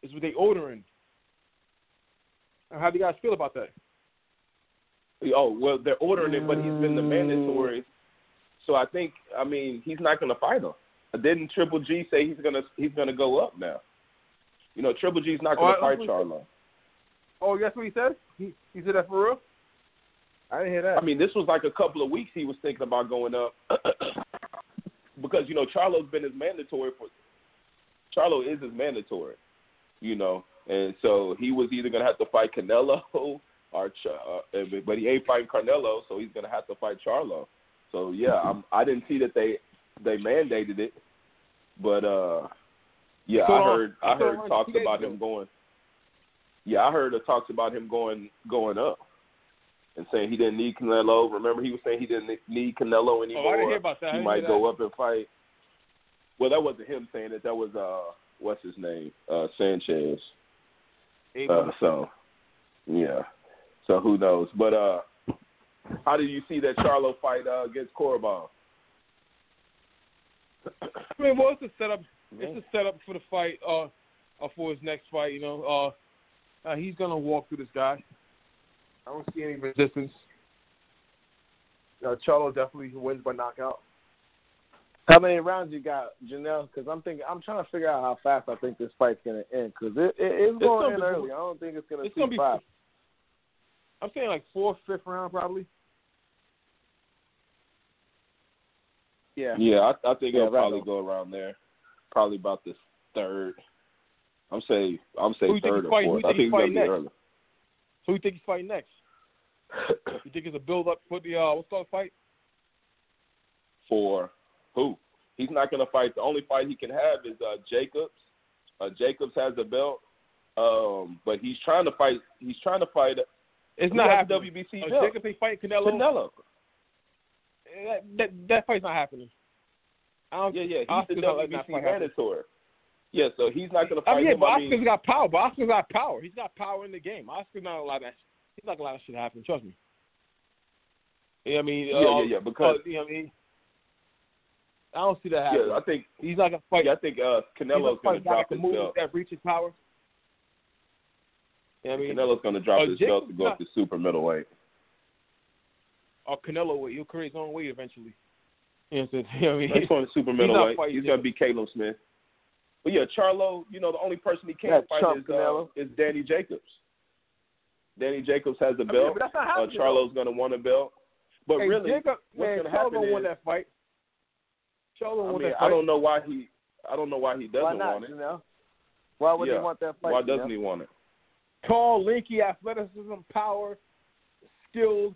Is what they ordering. How do you guys feel about that? Oh well, they're ordering it, but he's been the mandatory. So I think, I mean, he's not going to fight him. Didn't Triple G say he's gonna he's gonna go up now? You know, Triple G's not going to Oh, fight Charlo. Oh, that's what he said. He he said that for real. I didn't hear that. I mean, this was like a couple of weeks he was thinking about going up because you know Charlo's been his mandatory for. Charlo is his mandatory, you know, and so he was either gonna have to fight Canelo uh, but he ain't fighting Canelo, so he's gonna have to fight Charlo. So yeah, I'm, I didn't see that they they mandated it, but uh, yeah, So, I uh, heard I heard talks about him going. Yeah, I heard talks about him going going up and saying he didn't need Canelo. Remember, he was saying he didn't need Canelo oh, anymore. I didn't hear about that. He might go that. up and fight. Well, that wasn't him saying it. That was uh, what's his name, uh, Sanchez. Uh, so, yeah. So who knows? But uh, how do you see that Charlo fight uh, against Korobov? I mean, well, it's a setup. It's a setup for the fight. Uh, uh, for his next fight, you know, uh, uh, he's gonna walk through this guy. I don't see any resistance. Uh, Charlo definitely wins by knockout. How many rounds you got, Janelle? Because I'm thinking, I'm trying to figure out how fast I think this fight's gonna end. Because it, it it's going gonna in be- early. I don't think it's gonna It's see gonna be. five. I'm saying like fourth, fifth round probably. Yeah. Yeah, I, I think Yeah, it'll right probably on. go around there. Probably about the third. I'm say I'm say Who you third or fighting? Who fourth. you I think think he's gonna fighting be next? early. Who you think he's fighting next? You think it's a build up for the uh, what's called fight? for who? He's not going to fight. The only fight he can have is uh, Jacobs. Uh, Jacobs has a belt, um, but he's trying to fight. He's trying to fight. It's not happening. WBC belt. Jacobs ain't fighting Canelo. Canelo. That, that that fight's not happening. I don't, Yeah, yeah. He's Oscar's the not letting that WBC fight mandatory. Yeah, so he's not going to fight I mean, yeah, him. but I mean, Oscar's got power. But Oscar's got power. He's got power in the game. Oscar's not allowed that. He's not allowed that shit to happen. Trust me. Yeah, I mean, Yeah, uh, yeah, yeah, because- you know what I mean, I don't see that happening. yeah, I think. he's not gonna fight. Yeah, I think uh, Canelo's going to fight a guy drop that his can move that reaches power. Yeah, I mean, Canelo's going to drop uh, his Jacobs belt to go not- up to super middleweight. or Canelo weight. He'll create his own weight eventually. You know what I'm saying? You know what I mean? He's going to super He's not middleweight. fighting He's going to be Caleb Smith. But yeah, Charlo, you know, the only person he can't That fight Trump is, uh, is Danny Jacobs. Danny Jacobs has a I mean, belt. but that's not uh. Charlo's going to want a belt. But hey, really, Jacob, what's gonna Charlo happen won is- that fight. Charlo I won mean, that I fight. don't know why he, I don't know why he doesn't Why not, want it. Janelle? Why would Yeah. he want that fight? Why doesn't Janelle? he want it? Tall, lanky, athleticism, power, skilled.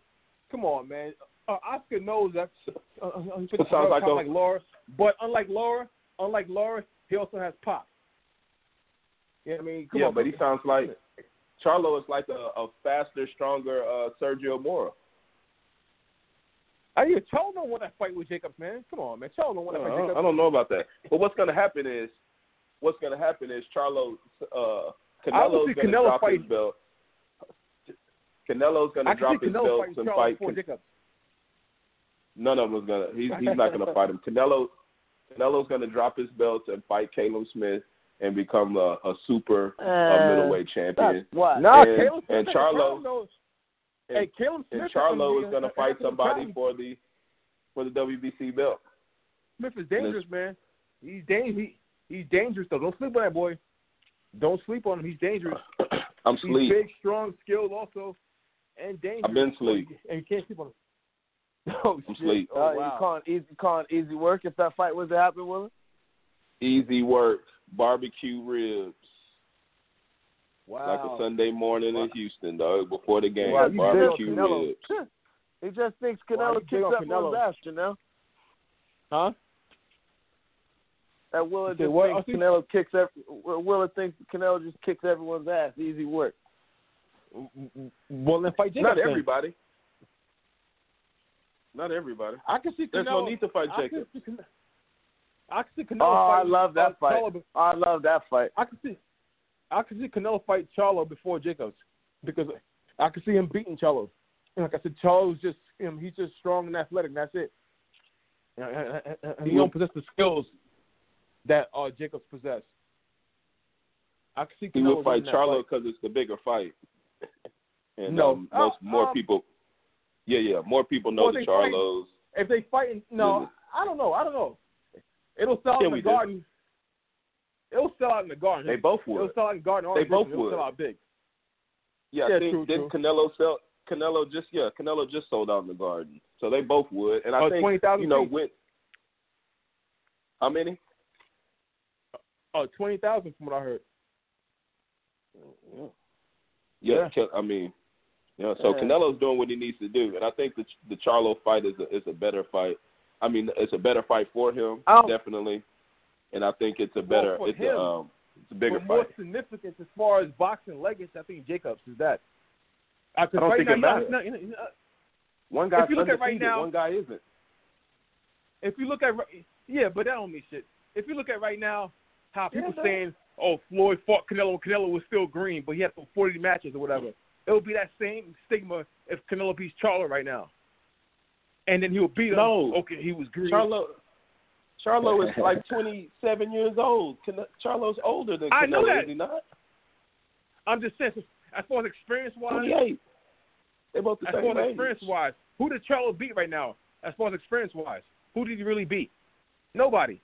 Come on, man. Uh, Oscar knows that's uh, uh, he puts It sounds like like Lara, but unlike Lara, unlike Lara, he also has pop. Yeah, I mean, come yeah, on, but he sounds like Charlo is like a, a faster, stronger uh, Sergio Mora. I hear Charlo don't want to fight with Jacobs, man. Come on, man. Charlo don't want to that fight with Jacobs. I don't know about that. But what's going to happen is, what's going to happen is Charlo, uh, Canelo's see going to Canelo drop fight- his belt. Canelo's going to drop his Canelo belts fighting and Charlo fight. before Jacobs. None of them's gonna. He's he's not gonna fight him. Canelo Canelo's gonna drop his belt and fight Caleb Smith and become a, a super uh, Uh, middleweight champion. What? No, And- Caleb Smith and ain't Charlo- And, Hey, Caleb Smith and Charlo is gonna fight somebody problem. for the for the WBC belt. Smith is dangerous, man. He's dangerous. He, he's dangerous though. Don't sleep on that boy. Don't sleep on him. He's dangerous. I'm He's sleep. big, strong, skilled, also, and dangerous. I've been sleep. And you can't sleep on him. Oh, I'm shit. sleep. Oh, uh, wow. You calling easy, calling easy work if that fight was to happen, Willie? Easy work. Barbecue ribs. wow. Like a Sunday morning in Houston, dog. Before the game. Wow, barbecue big on Canelo. ribs. He just thinks Wow, Canelo you big kicks on everyone's Canelo. ass, Janelle. Huh? That Willa You just what, thinks Austin? Canelo kicks every, Willa thinks Canelo just kicks everyone's ass. Easy work. Well, then fight Jacobs. Not then. everybody. Not everybody. I can see Canelo. There's no need to fight I can Jacob. I can see Canelo. Oh, I love that uh, fight. Charlo I love that fight. I can see, I can see Canelo fight Charlo before Jacobs because I can see him beating Charlo. And like I said, Charlo's just him. He's just strong and athletic. And that's it. And- and- and- and he don't possess the skills that uh, Jacobs possess. I can see He would fight Charlo because it's the bigger fight. And No. um, most Uh, more um, people, yeah, yeah, more people know the they fight- Charlos. If they fight, no. I don't know. I don't know. It'll sell out Yeah, in the garden. It'll sell out in the garden. They both It'll would. sell out in the garden. They both. It'll would. sell out big. Yeah, Yeah, I think true, didn't true. Canelo sell? Canelo just yeah, Canelo just sold out in the Garden, so they both would. And I Oh, think 20,000 you know with how many? Oh, twenty thousand from what I heard. Yeah, yeah. Ke- I mean, yeah. So Yeah. Canelo's doing what he needs to do, and I think the the Charlo fight is a is a better fight. I mean, it's a better fight for him, I don't- definitely, and I think it's a better, for it's him, a um, it's a bigger but more fight. significance as far as boxing legacy, I think Jacobs is that. I, I don't think it matters. One guy's if you look at right now- one guy isn't. if you look at yeah, but that don't mean shit. If you look at right now, how people it does. saying, "Oh, Floyd fought Canelo, and Canelo was still green, but he had some forty matches or whatever." It would be that same stigma if Canelo beats Charlo right now, and then he'll beat him. No. okay, he was green. Charlo, Charlo is like 27 years old. Can- Charlo's older than I Canelo, know that. is he not? I'm just saying, as far as experience wise, 28. They both the as same far as age. experience wise, who did Charlo beat right now? As far as experience wise, who did he really beat? Nobody.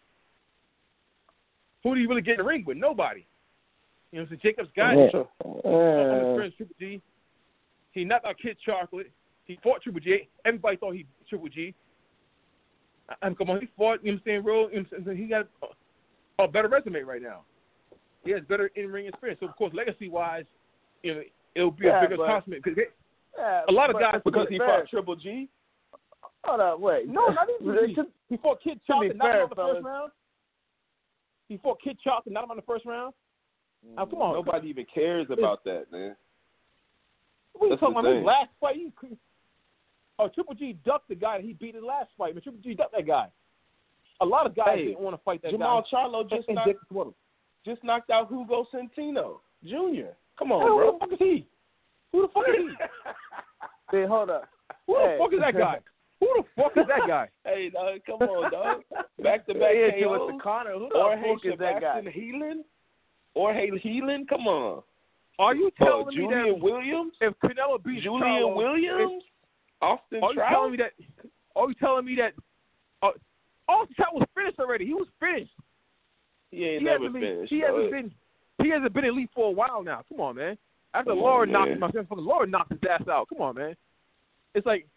Who do you really get in the ring with? Nobody. You know, so Jacobs got Yeah. it. I'm his uh, friend Triple G. He knocked out Kid Chocolate. He fought Triple G. Everybody thought he Triple G. I mean, come on, he fought. You know what I'm saying? Real. You know what I'm saying? He got a, a better resume right now. He has better in ring experience. So of course, legacy wise, you know, it'll be Yeah, a bigger accomplishment because Yeah, a lot of guys Because he fair- fought Triple G. Hold up, wait. No, not even He fought Kid Chocolate, him in the first round. He fought Kid and knocked him out in the first round. Oh, come on. Nobody even cares about that, man. What are you That's talking the about? His last fight, he, oh, Triple G ducked the guy that he beat in the last fight. But Triple G ducked that guy. A lot of guys Hey, didn't want to fight that Jamal guy. Charlo just And knocked, Jacobs just knocked out Hugo Centeno Jr. Come Hey, on, who bro. the fuck is he? Who the fuck is he? See, hold up. Who Hey. the fuck is that guy? Who the fuck is that guy? hey, dog, come on, dog. Back to back He hit with the KOs. corner. Who the Or fuck hey, is that guy? Heiland. Or hey, Heiland. Come on. Are you Uh, telling me that? Julian that Williams. if Canelo beats Julian Charlo, Williams. Austin Are you Trout. telling me that? Are you telling me that? Uh, Austin Trout was finished already. He was finished. he ain't he never been. finished. He hasn't been. He hasn't been elite for a while now. Come on, man. After Come on, Lara knocked man. my fucking Lara knocked his ass out. Come on, man. It's like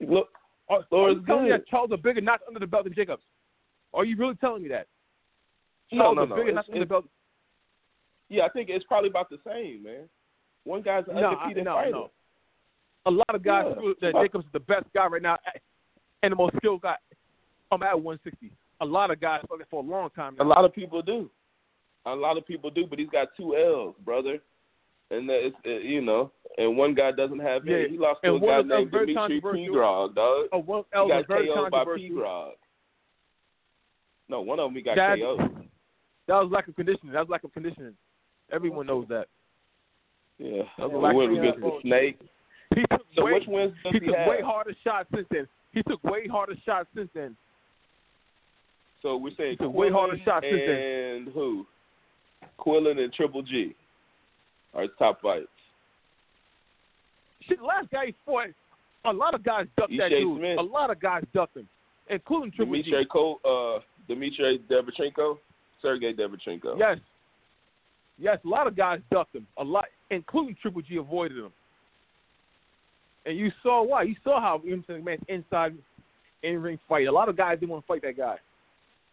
Look, are, are you telling me that Charles a bigger notch under the belt than Jacobs? Are you really telling me that? No, Charles no, a no. bigger notch under the belt. yeah, I think it's probably about the same, man. One guy's an No, I- undefeated no, fighter. no. A lot of guys Yeah. feel that Jacobs is the best guy right now and the most skilled guy. I'm at 160. A lot of guys for a long time A lot of people do. A lot of people do, but he's got two L's, brother. And that it's, uh, you know, and one guy doesn't have Yeah, any. He lost to a guy named Dimitri Pirog, dog. Oh, one He got very KO'd by. Pirog. No, one of them he got That- KO'd. That was lack of conditioning. That was lack of conditioning. Everyone knows that. Yeah. That was We went of against the. Snake. He took So way, which wins does he he took have? way harder shots since then. He took way harder shots since then. So we're saying He took way harder shots since then. and who? Quillin and Triple G his top fights. Shit, the last guy he fought, a lot of guys ducked that dude. Smith. A lot of guys ducked him, including Triple G. Dmitry Ko, uh, Dmitry Devchenko, Sergey Devchenko. Yes. Yes, a lot of guys ducked him. A lot, including Triple G, avoided him. And you saw why. You saw how you know what I'm saying, man, inside in ring fight. A lot of guys didn't want to fight that guy.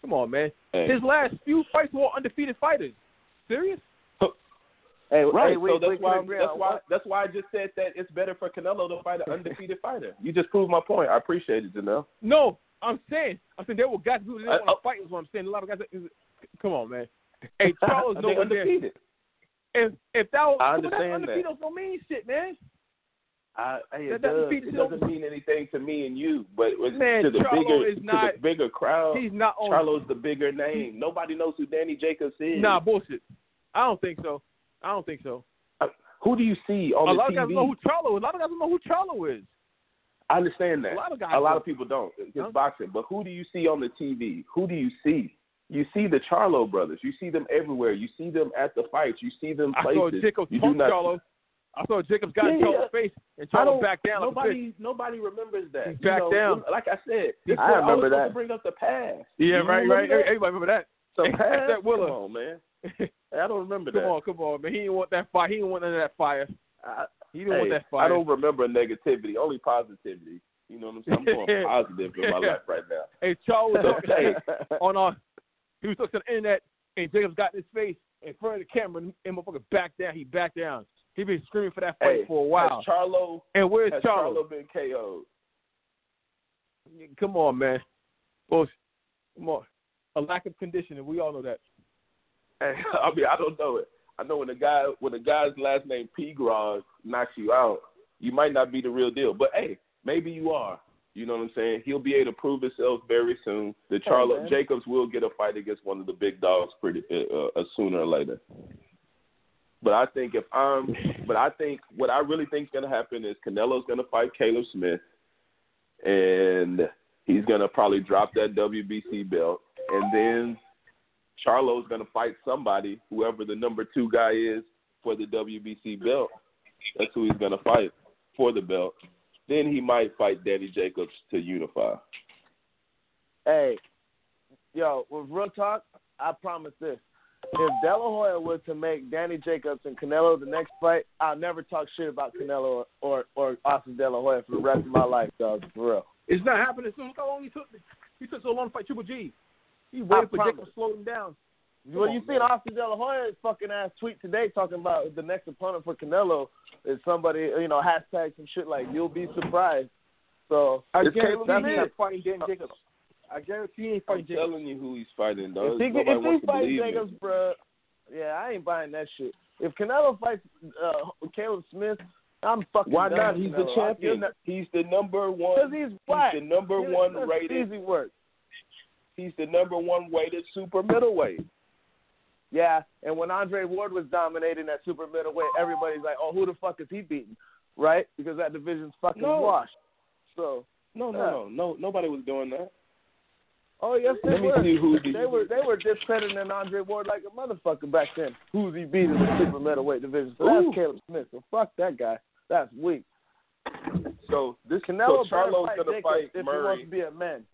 Come on, man. Hey. His last few fights were undefeated fighters. Serious? Hey, Right, hey, we, so that's we why can that's why one- that's why I just said that it's better for Canelo to fight an undefeated fighter. You just proved my point. I appreciate it, Janelle. No, I'm saying, I'm saying there were guys who didn't I- want to oh. fight. Is what I'm saying. A lot of guys. Come on, man. Hey, Charles, no one there. undefeated. If if that was I that understand that. undefeated don't mean shit, man. I, hey, That it does. does. it doesn't mean anything to me and you, but it's Man, to the Charlo bigger is to the bigger crowd. He's not on. Charlo's the bigger name. Nobody knows who Danny Jacobs is. Nah, bullshit. I don't think so. I don't think so. Uh, who do you see on a the lot of guys know who Charlo is. A lot of guys don't know who Charlo is. I understand that. A lot of guys A lot of people don't. It's Huh? boxing, but who do you see on the TV? Who do you see? You see the Charlo brothers. You see them everywhere. You see them at the fights. You see them I saw places. Jacobs you do not. Charlo. I saw Jacobs got Yeah, Charlo's yeah. face and I Charlo back down. like nobody, nobody remembers that. He You know, down. Like I said, I remember supposed that. Bring up the past. Yeah, You right, right. Everybody remember that. So past. that Willa. Come on, man. I don't remember Come that. on, come on, man. He didn't want that fire. He didn't want none of that fire. I, He didn't hey, want that fire. I don't remember negativity, only positivity. You know what I'm saying? I'm going positive in my life right now. Hey, Charles was on, Hey. on uh, he was looking on the internet, and Jacobs got in his face in front of the camera, and, and motherfucker backed down. He backed down. He been screaming for that fight Hey, for a while. Charlo, and where's has Charlo? Charlo been KO'd? Come on, man. Bullshit. Come on. A lack of conditioning. We all know that. Hey, I mean, I don't know it. I know when a guy when a guy's last name Pirog knocks you out, you might not be the real deal. But hey, maybe you are. You know what I'm saying? He'll be able to prove himself very soon. The Charlo man. Jacobs will get a fight against one of the big dogs pretty uh, uh, sooner or later. But I think if I'm, but I think what I really think is going to happen is Canelo's going to fight Caleb Smith, and he's going to probably drop that WBC belt, and then Charlo's going to fight somebody, whoever the number two guy is for the WBC belt. That's who he's going to fight for the belt. Then he might fight Danny Jacobs to unify. Hey, yo, with real talk, I promise this. If De La Hoya was to make Danny Jacobs and Canelo the next fight, I'll never talk shit about Canelo or or, or Oscar De La Hoya for the rest of my life, dog. For real. It's not happening. So look how long he took. He took so long to fight Triple G. He waited for promise. Jacobs to slow him down. Well, on, you seen man. Oscar De La Hoya's fucking ass tweet today talking about the next opponent for Canelo is somebody, you know, hashtag some shit like "You'll be surprised." So I It's guarantee Caleb he's Smith. not fighting Dan Jacobs. I guarantee he ain't I'm Jacobs. telling you who he's fighting, dog. if he, Nobody if he fights Jacobs, me. bruh, yeah, I ain't buying that shit. If Canelo fights uh, Caleb Smith, I'm fucking. Why done not? He's Canelo. the champion. give that- He's the number one. Because he's black. He's the number Yeah, one that's rated. Easy work. He's the number one weighted super middleweight. Yeah, and when Andre Ward was dominating that super middleweight, everybody's like, "Oh, who the fuck is he beating?" Right? Because that division's fucking No. washed. So, No, no, Yeah. no, no. Nobody was doing that. oh yes, they Let me were. see who the- they were. They were discrediting Andre Ward like a motherfucker back then. Who's he beating in the super middleweight division? So Ooh. that's Caleb Smith. So fuck that guy. That's weak. So this Canelo so Charlo's fight gonna Jacobs fight if he wants Murray. to be a man.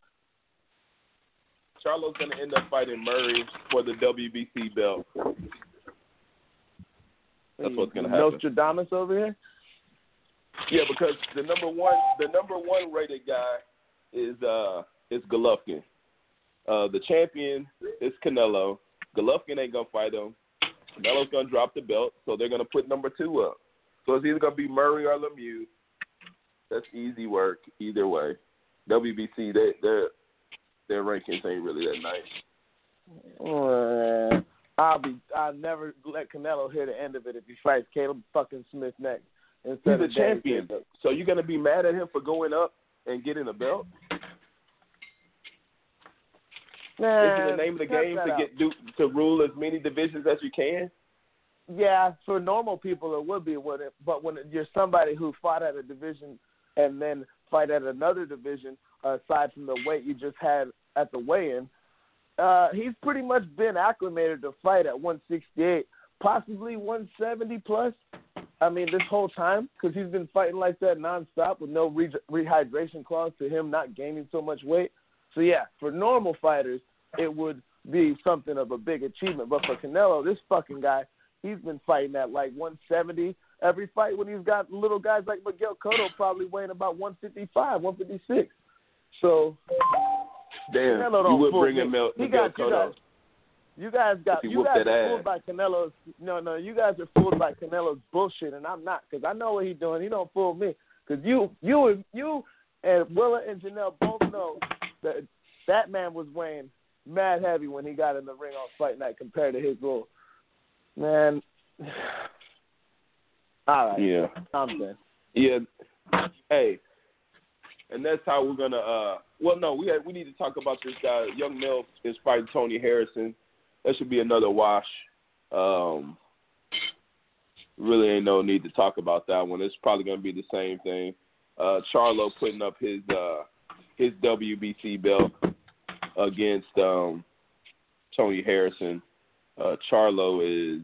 Charlo's gonna end up fighting Murray for the WBC belt. That's what's gonna happen. Nostradamus over here. Yeah, because the number one, the number one rated guy is uh is Golovkin. Uh, the champion is Canelo. Golovkin ain't gonna fight him. Canelo's gonna drop the belt, so they're gonna put number two up. So it's either gonna be Murray or Lemieux. That's easy work either way. WBC, they their their rankings ain't really that nice. Uh, I'll be. I'll never let Canelo hear the end of it if he fights Caleb fucking Smith next. He's a champion. So you're gonna be mad at him for going up and getting a belt? Man, Isn't the name of the game to get do, to rule as many divisions as you can? Yeah, for normal people it would be, when it, but when you're somebody who fought at a division and then fight at another division, aside from the weight you just had at the weigh-in, uh, he's pretty much been acclimated to fight at 168, possibly 170 plus. I mean, this whole time because he's been fighting like that nonstop with no re- rehydration clause to him not gaining so much weight. So yeah, for normal fighters, it would be something of a big achievement. But for Canelo, this fucking guy, he's been fighting at like 170 every fight when he's got little guys like Miguel Cotto probably weighing about 155, 156. So Damn, Canelo you don't would fool bring him Mel- He Miguel got you guys. You guys got you guys are fooled by Canelo's. No, no, you guys are fooled by Canelo's bullshit, and I'm not because I know what he's doing. He don't fool me because you, you, and you, and Willa and Janelle both know that that man was weighing mad heavy when he got in the ring on fight night compared to his little man. All right, Yeah, I'm done. yeah. hey, and that's how we're gonna. uh Well, no, we had, we need to talk about this guy. Young Mel is fighting Tony Harrison. That should be another wash. Um, really ain't no need to talk about that one. It's probably gonna be the same thing. Uh, Charlo putting up his uh his WBC belt against um Tony Harrison. Uh, Charlo is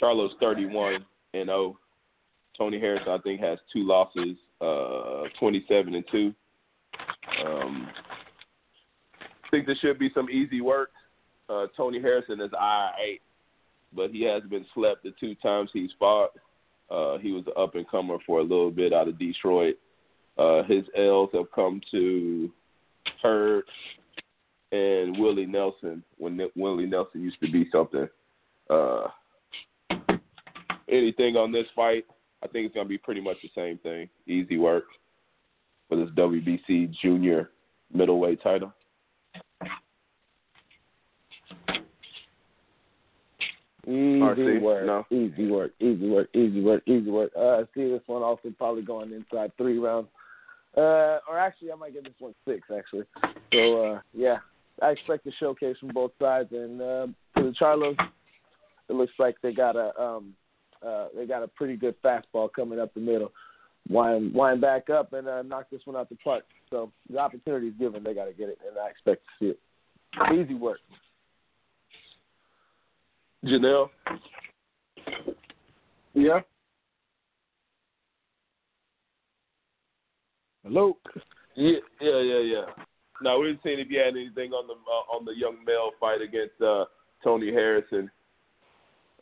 Charlo's 31 and 0. Tony Harrison, I think, has two losses, uh, 27 and two. Um, I think there should be some easy work. Uh, Tony Harrison is I-8, but he has been slept the two times he's fought. Uh, he was an up and comer for a little bit out of Detroit. Uh, his L's have come to Hurd and Willie Nelson when Willie Nelson used to be something. Uh, anything on this fight? I think it's going to be pretty much the same thing. Easy work for this WBC junior middleweight title. Easy RC, work, no. easy work, easy work, easy work, easy work. Uh, I see this one also probably going inside three rounds. Uh, or actually, I might get this one six actually. So uh, yeah, I expect a showcase from both sides. And uh, for the Charlos, it looks like they got a um, uh, they got a pretty good fastball coming up the middle. Wind wind back up and uh, knock this one out the park. So the opportunity is given, they got to get it, and I expect to see it. Easy work. Janelle, Yeah. Hello. yeah, yeah, yeah, yeah. Now we didn't see if you had anything on the uh, on the young male fight against uh, Tony Harrison.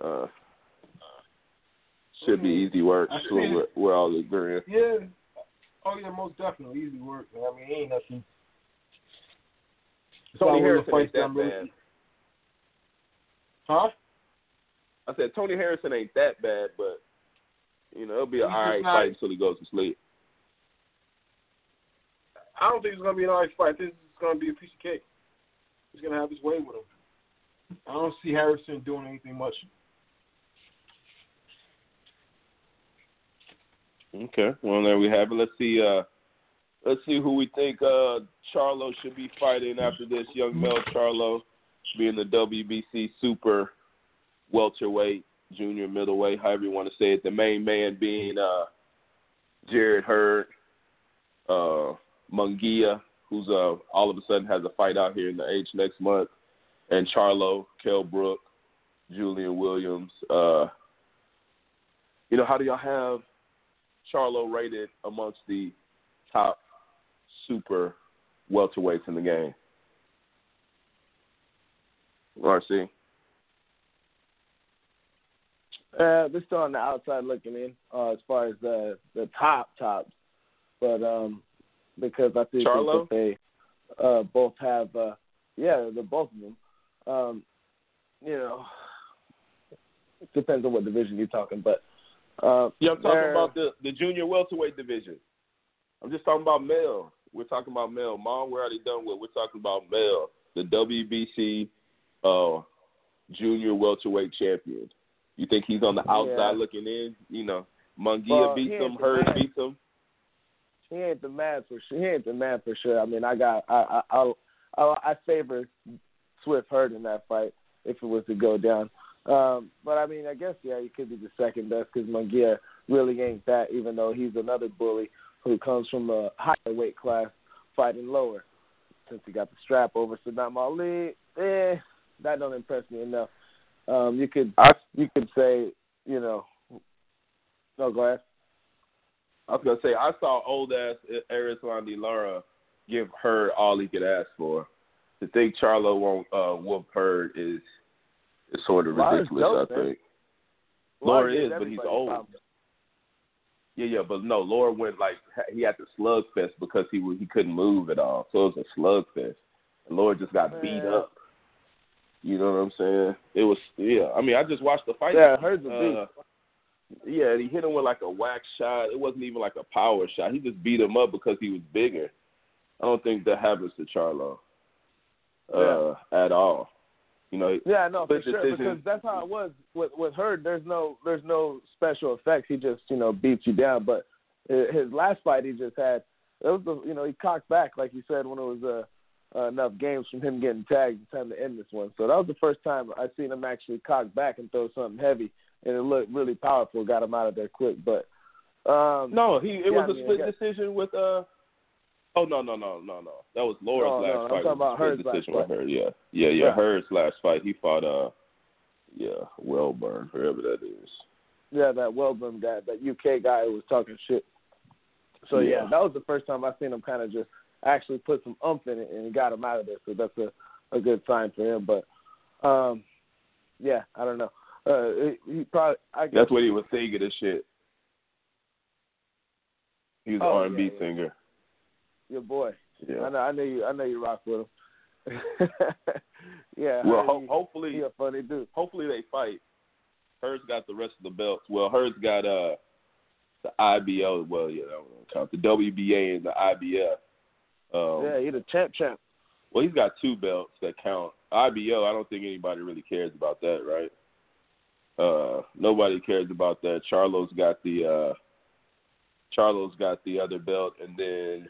Uh, should be easy work. I Sure, see. we're, we're all agreeing. Yeah. Oh yeah, most definitely easy work. I mean, ain't nothing. Tony Harrison ain't that bad. Huh? I said Tony Harrison ain't that bad, but you know it'll be an He's all just right not- fight until he goes to sleep. I don't think it's gonna be an alright fight. This is gonna be a piece of cake. He's gonna have his way with him. I don't see Harrison doing anything much. Okay. Well, there we have it. Let's see. Uh, let's see who we think uh, Charlo should be fighting after this. Jermell Charlo being the WBC Super welterweight, junior middleweight, however you want to say it. The main man being uh, Jarrett Hurd, uh, Munguia, who's uh, all of a sudden has a fight out here in the H next month, and Charlo, Kell Brook, Julian Williams. Uh, you know, how do y'all have Charlo rated amongst the top super welterweights in the game? RC. Uh, they're still on the outside looking in uh, as far as the the top tops, but um, because I think Charlo? that they uh, both have uh, yeah, they're both of them. Um, you know, it depends on what division you're talking, but uh, Yeah, I'm talking about the, the junior welterweight division. I'm just talking about male. We're talking about male. Mom, we're already done with. We're talking about male. The WBC uh, junior welterweight champion. You think he's on the outside Yeah. looking in? You know, Munguia Well, beats him, Hurd beats him. he ain't the man for sure. He ain't the man for sure. I mean, I got I I I, I, I favor Swift Hurd in that fight if it was to go down. Um, but I mean, I guess yeah, he could be the second best because Munguia really ain't that. Even though he's another bully who comes from a higher weight class, fighting lower. Since he got the strap over Saddam Ali, eh, that don't impress me enough. Um, you could I, you could say you know, no go ahead. I was gonna say I saw old ass Erislandy Lara give Hurd all he could ask for. To think Charlo won't uh, whoop Hurd is is sort of ridiculous. dope, I man. think. Lara is, but he's old. problems. Yeah, yeah, but no, Lara went like he had the slugfest because he he couldn't move at all, so it was a slugfest. And Lara just got beat up. You know what I'm saying? It was yeah. I mean, I just watched the fight. Yeah, Hurd's a Uh, yeah, and he hit him with like a whack shot. It wasn't even like a power shot. He just beat him up because he was bigger. I don't think that happens to Charlo uh, at all. You know, Yeah, no, for sure. Because that's how it was with with her. There's no there's no special effects. He just you know beats you down. But his last fight, he just had it was the you know he cocked back like you said when it was uh, uh, enough games from him getting tagged. It's time to end this one. So that was the first time I seen him actually cock back and throw something heavy, and it looked really powerful. Got him out of there quick. But um, No, he it Yeah, was I a mean, split decision with uh. Oh no no no no no! That was Lara's No, no, last I'm fight. talking about split Hurd's last decision fight. with her. Yeah, yeah, yeah. Yeah. Hurd's last fight. He fought uh, yeah, Welborn, whoever that is. yeah, that Welborn guy, that UK guy who was talking shit. So yeah, Yeah. that was the first time I seen him kind of just actually put some umph in it and got him out of there. So that's a a good sign for him. But um, yeah, I don't know. Uh, he, he probably I guess That's what he was singing and shit. He was Oh, an R and B yeah. singer. Your boy. I know I know you I know you rock with him. yeah. Well, he- hopefully, he a funny dude. hopefully they fight. Hurd's got the rest of the belts. Well, hers got uh the IBO. Well, yeah, that don't count. The WBA and the IBF. Um, yeah, he a champ champ. Well, he's got two belts that count. IBO, I don't think anybody really cares about that, right? Uh, nobody cares about that. Charlo's got the uh, Charlo's got the other belt, and then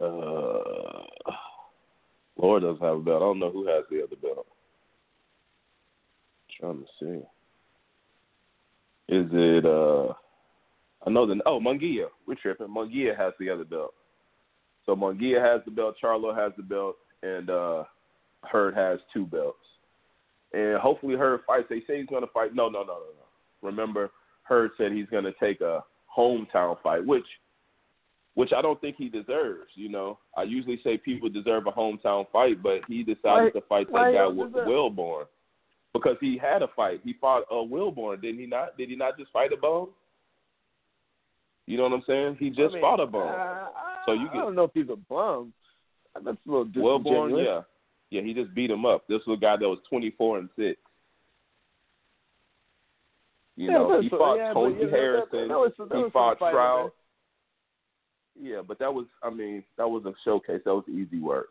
uh, Lara doesn't have a belt. I don't know who has the other belt. trying to see. Is it? uh I know the. Oh, Munguia. We're tripping. Munguia has the other belt. So Munguia has the belt, Charlo has the belt, and uh Hurd has two belts. And hopefully Hurd fights. They say he's gonna fight. No, no, no, no, no. Remember, Hurd said he's gonna take a hometown fight, which which I don't think he deserves, you know. I usually say people deserve a hometown fight, but he decided Why- to fight that guy with Welborn. Because he had a fight. He fought uh Welborn, didn't he not? Did he not just fight a bone? You know what I'm saying? He just I mean, fought a bone. Uh, So you I don't know if he's a bum. That's a little disingenuous. yeah, yeah, he just beat him up. This was a guy that was twenty four and six. You Yeah, know, he fought yeah, Tony yeah, Harrison. that was- that he fought Trout. Yeah, but that was, I mean, that was a showcase. That was easy work.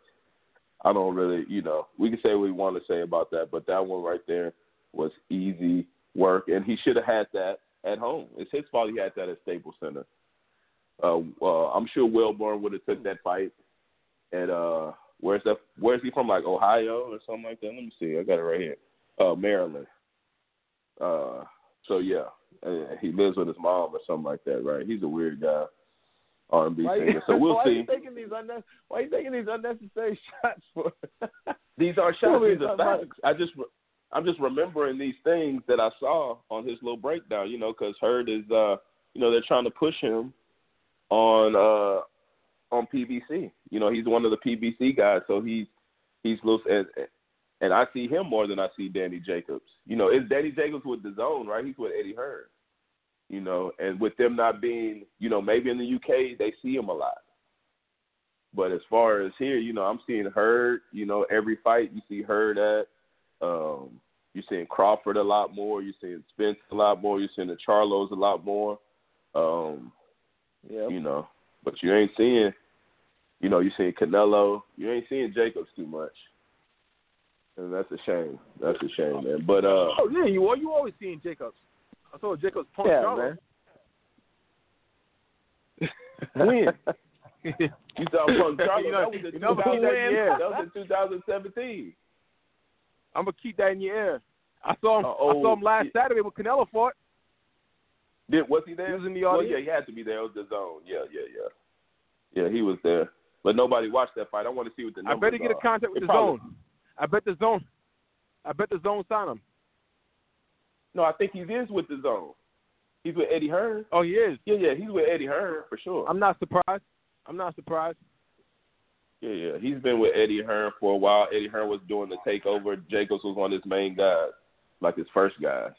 I don't really, you know, we can say what we want to say about that, but that one right there was easy work, and he should have had that at home. It's his fault he had that at Staples Center. Uh, uh, I'm sure Welborn would have took that fight at uh, where's that? Where's he from? Like Ohio or something like that. Let me see. I got it right here. Uh, Maryland. Uh, so yeah, uh, he lives with his mom or something like that, right? He's a weird guy. R&B singer. So we'll why see. You taking these unne- why are you taking these unnecessary shots for? These are shots. are These are facts. I just, I'm just remembering these things that I saw on his little breakdown. You know, because Hurd is, uh, you know, they're trying to push him on, uh, on PBC. You know, he's one of the PBC guys, so he's, he's loose, and and I see him more than I see Danny Jacobs. You know, it's Danny Jacobs with the zone, right? He's with Eddie Hearn. You know, and with them not being, you know, maybe in the UK they see him a lot. But as far as here, you know, I'm seeing Hurd. You know, every fight you see Hurd at. Um, you're seeing Crawford a lot more. You're seeing Spence a lot more. You're seeing the Charlos a lot more. Um, yeah. you know, but you ain't seeing, you know, you're seeing Canelo. You ain't seeing Jacobs too much, and that's a shame. That's a shame, man. But uh, Oh yeah, you are. You always seeing Jacobs. I saw Jacobs punch Yeah, Charlo. man. when you saw Punk Charlo, You know- that was in you know who 2000 wins? That was in 2017. I'm gonna keep that in your ear. I saw him. Uh, I saw him last yeah. Saturday when Canelo fought. Did was he there? He was in the Well, audience. yeah, he had to be there. It was the zone. Yeah, yeah, yeah. Yeah, he was there. But nobody watched that fight. I want to see what the numbers I numbers better get a are. contact with It the probably- zone. I bet the zone. I bet the zone sign him. No, I think he is with the zone. He's with Eddie Hearn. Oh, he is. Yeah, yeah, he's with Eddie Hearn for sure. I'm not surprised. I'm not surprised. Yeah, yeah. He's been with Eddie Hearn for a while. Eddie Hearn was doing the takeover. Jacobs was one of his main guys, like his first guys.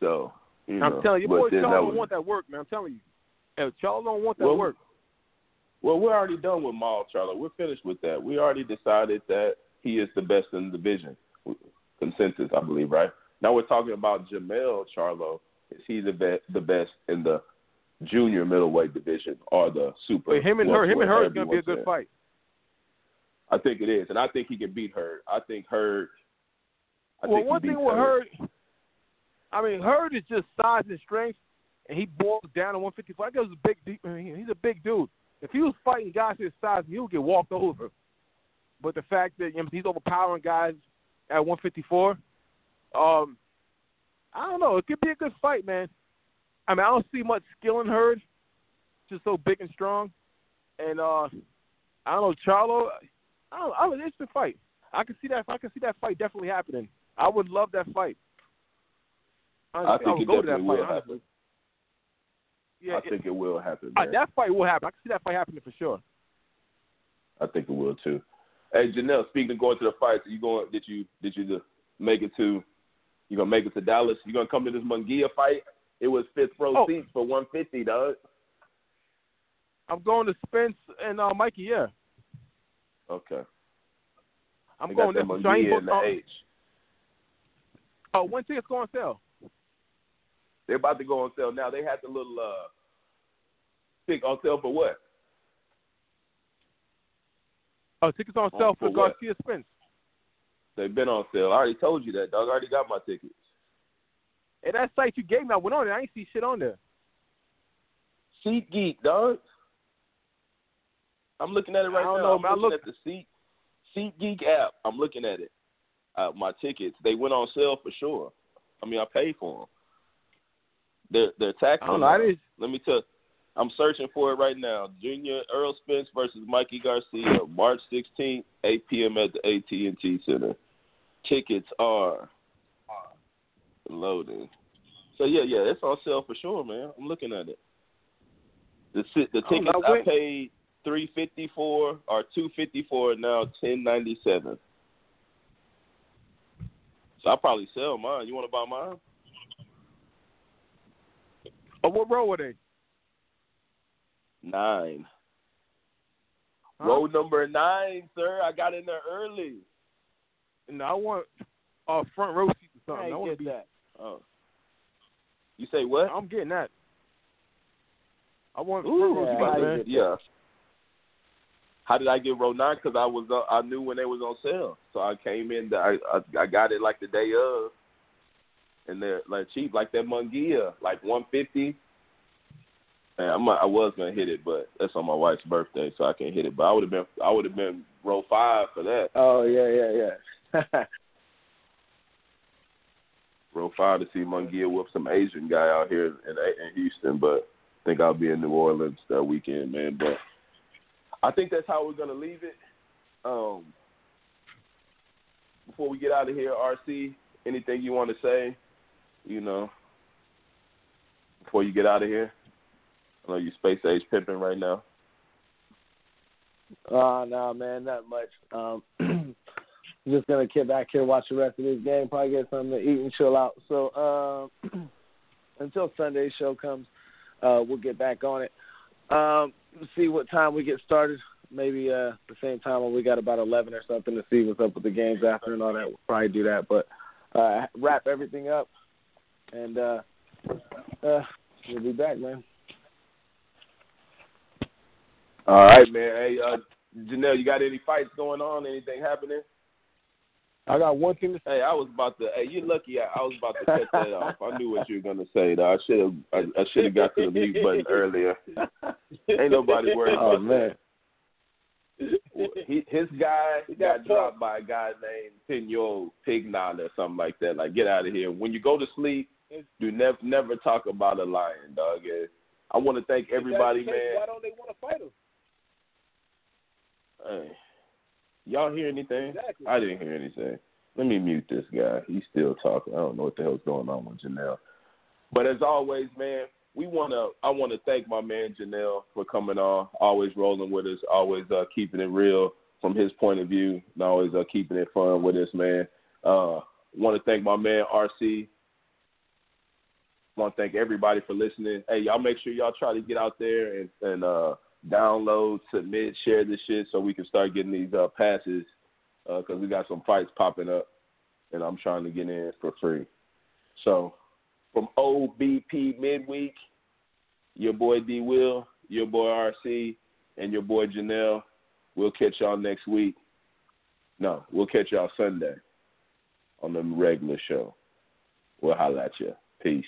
So, you I'm telling you, boys, Charlo don't was- want that work, man. I'm telling you. If Charlo don't want that Well, work. Well, we're already done with Maul Charlo. We're finished with that. We already decided that he is the best in the division. Consensus, I believe, right? Now we're talking about Jermell Charlo. Is he the best, the best in the junior middleweight division or the super? But him and Hurd, him and Hurd is gonna be a good fight. I think it is, and I think he can beat Hurd. I think Hurd. I well, think he one thing with Hurd. Hurd, I mean, Hurd is just size and strength, and he boils down to 154. I guess he's a big, deep, I mean, he's a big dude. If he was fighting guys his size, he would get walked over. But the fact that you know, he's overpowering guys at 154, um, I don't know. It could be a good fight, man. I mean, I don't see much skill in Hurd, just so big and strong. And uh, I don't know, Charlo. I don't, I don't, it's a fight. I can see that. I can see that fight definitely happening. I would love that fight. Honestly, think would it go to that definitely fight. will honestly. happen. Yeah, I it- think it will happen. uh, that fight will happen. I can see that fight happening for sure. I think it will too. Hey Janelle, speaking of going to the fights, you going? Did you did you make it to? You gonna make it to Dallas? You're gonna come to this Munguia fight? It was fifth row Oh. seats for one fifty, dog. I'm going to Spence and uh, Mikey. Yeah, Okay. I'm They going got there. that for sure. I ain't Munguia booked- in the H. uh, when tickets go on sale? They're about to go on sale now. They had the little uh pick on sale for what? Oh, tickets on Oh, sale for for? Garcia Spence. They've been on sale. I already told you that, dog. I already got my tickets. And that site you gave me, I went on it. I ain't see shit on there. SeatGeek, dog. I'm looking at it right now. know, I'm man. Looking look- at the Seat SeatGeek app. I'm looking at it. Uh, my tickets, they went on sale for sure. I mean, I paid for them. They're they're taxing. I don't know. I. Let me tell. I'm searching for it right now. Junior Errol Spence versus Mikey Garcia, March 16th, 8 p.m. at the AT&T Center. Tickets are loading. So yeah, yeah, it's on sale for sure, man. I'm looking at it. The the Oh, tickets now I paid three fifty four or two fifty four now ten ninety seven. So I'll probably sell mine. You want to buy mine? Oh, what row were they? Nine. Huh? Row number nine, sir. I got in there early. No, I want uh, front row seats or something. I I want to be. that. Oh. You say what? I'm getting that. I want Ooh, front row yeah, man. yeah. How did I get row nine? Because I was uh, I knew when they was on sale, so I came in. I, I I got it like the day of, and they're like cheap, like that Munguia, like one fifty. And I'm I was gonna hit it, but that's on my wife's birthday, so I can't hit it. But I would have been I would have been row five for that. Oh yeah, yeah, yeah. Row five to see Munguia with some Asian guy out here in in Houston, but I think I'll be in New Orleans that weekend, man. But I think that's how we're gonna leave it. Um, before we get out of here, RC, anything you want to say? You know, before you get out of here, I know you space age pimping right now. Oh no, man, not much. Um, just gonna get back here, watch the rest of this game, probably get something to eat and chill out. So um, until Sunday's show comes, uh, we'll get back on it. Um, see what time we get started. Maybe uh, the same time when we got about eleven or something to see what's up with the games after and all that. We'll probably do that, but uh, wrap everything up, and uh, uh, we'll be back, man. All right, man. Hey, uh, Janelle, you got any fights going on? Anything happening? I got one thing to say. Hey, I was about to. Hey, you're lucky. I, I was about to cut that off. I knew what you were gonna say. Though I should have. I, I should have got to the mute button earlier. Ain't nobody worried Oh about man. that. He, his guy he got dropped by a guy named Pino Pignat or something like that. Like, get out of here. When you go to sleep, do never never talk about a lion, dog. Yeah. I want to thank everybody, man. Why don't they want to fight him? Hey, y'all hear anything? Exactly. I didn't hear anything. Let me mute this guy. He's still talking. I don't know what the hell's going on with Janelle. But as always, man, we wanna. I want to thank my man Janelle for coming on, always rolling with us, always uh, keeping it real from his point of view, and always uh, keeping it fun with us, man. Uh, want to thank my man RC. Want to thank everybody for listening. Hey, y'all make sure y'all try to get out there and, and uh, download, submit, share this shit so we can start getting these uh, passes because we got some fights popping up, and I'm trying to get in for free. So, from OBP Midweek, your boy D Will, your boy RC, and your boy Janelle. We'll catch y'all next week. No, we'll catch y'all Sunday on the regular show. We'll holla at you. Peace.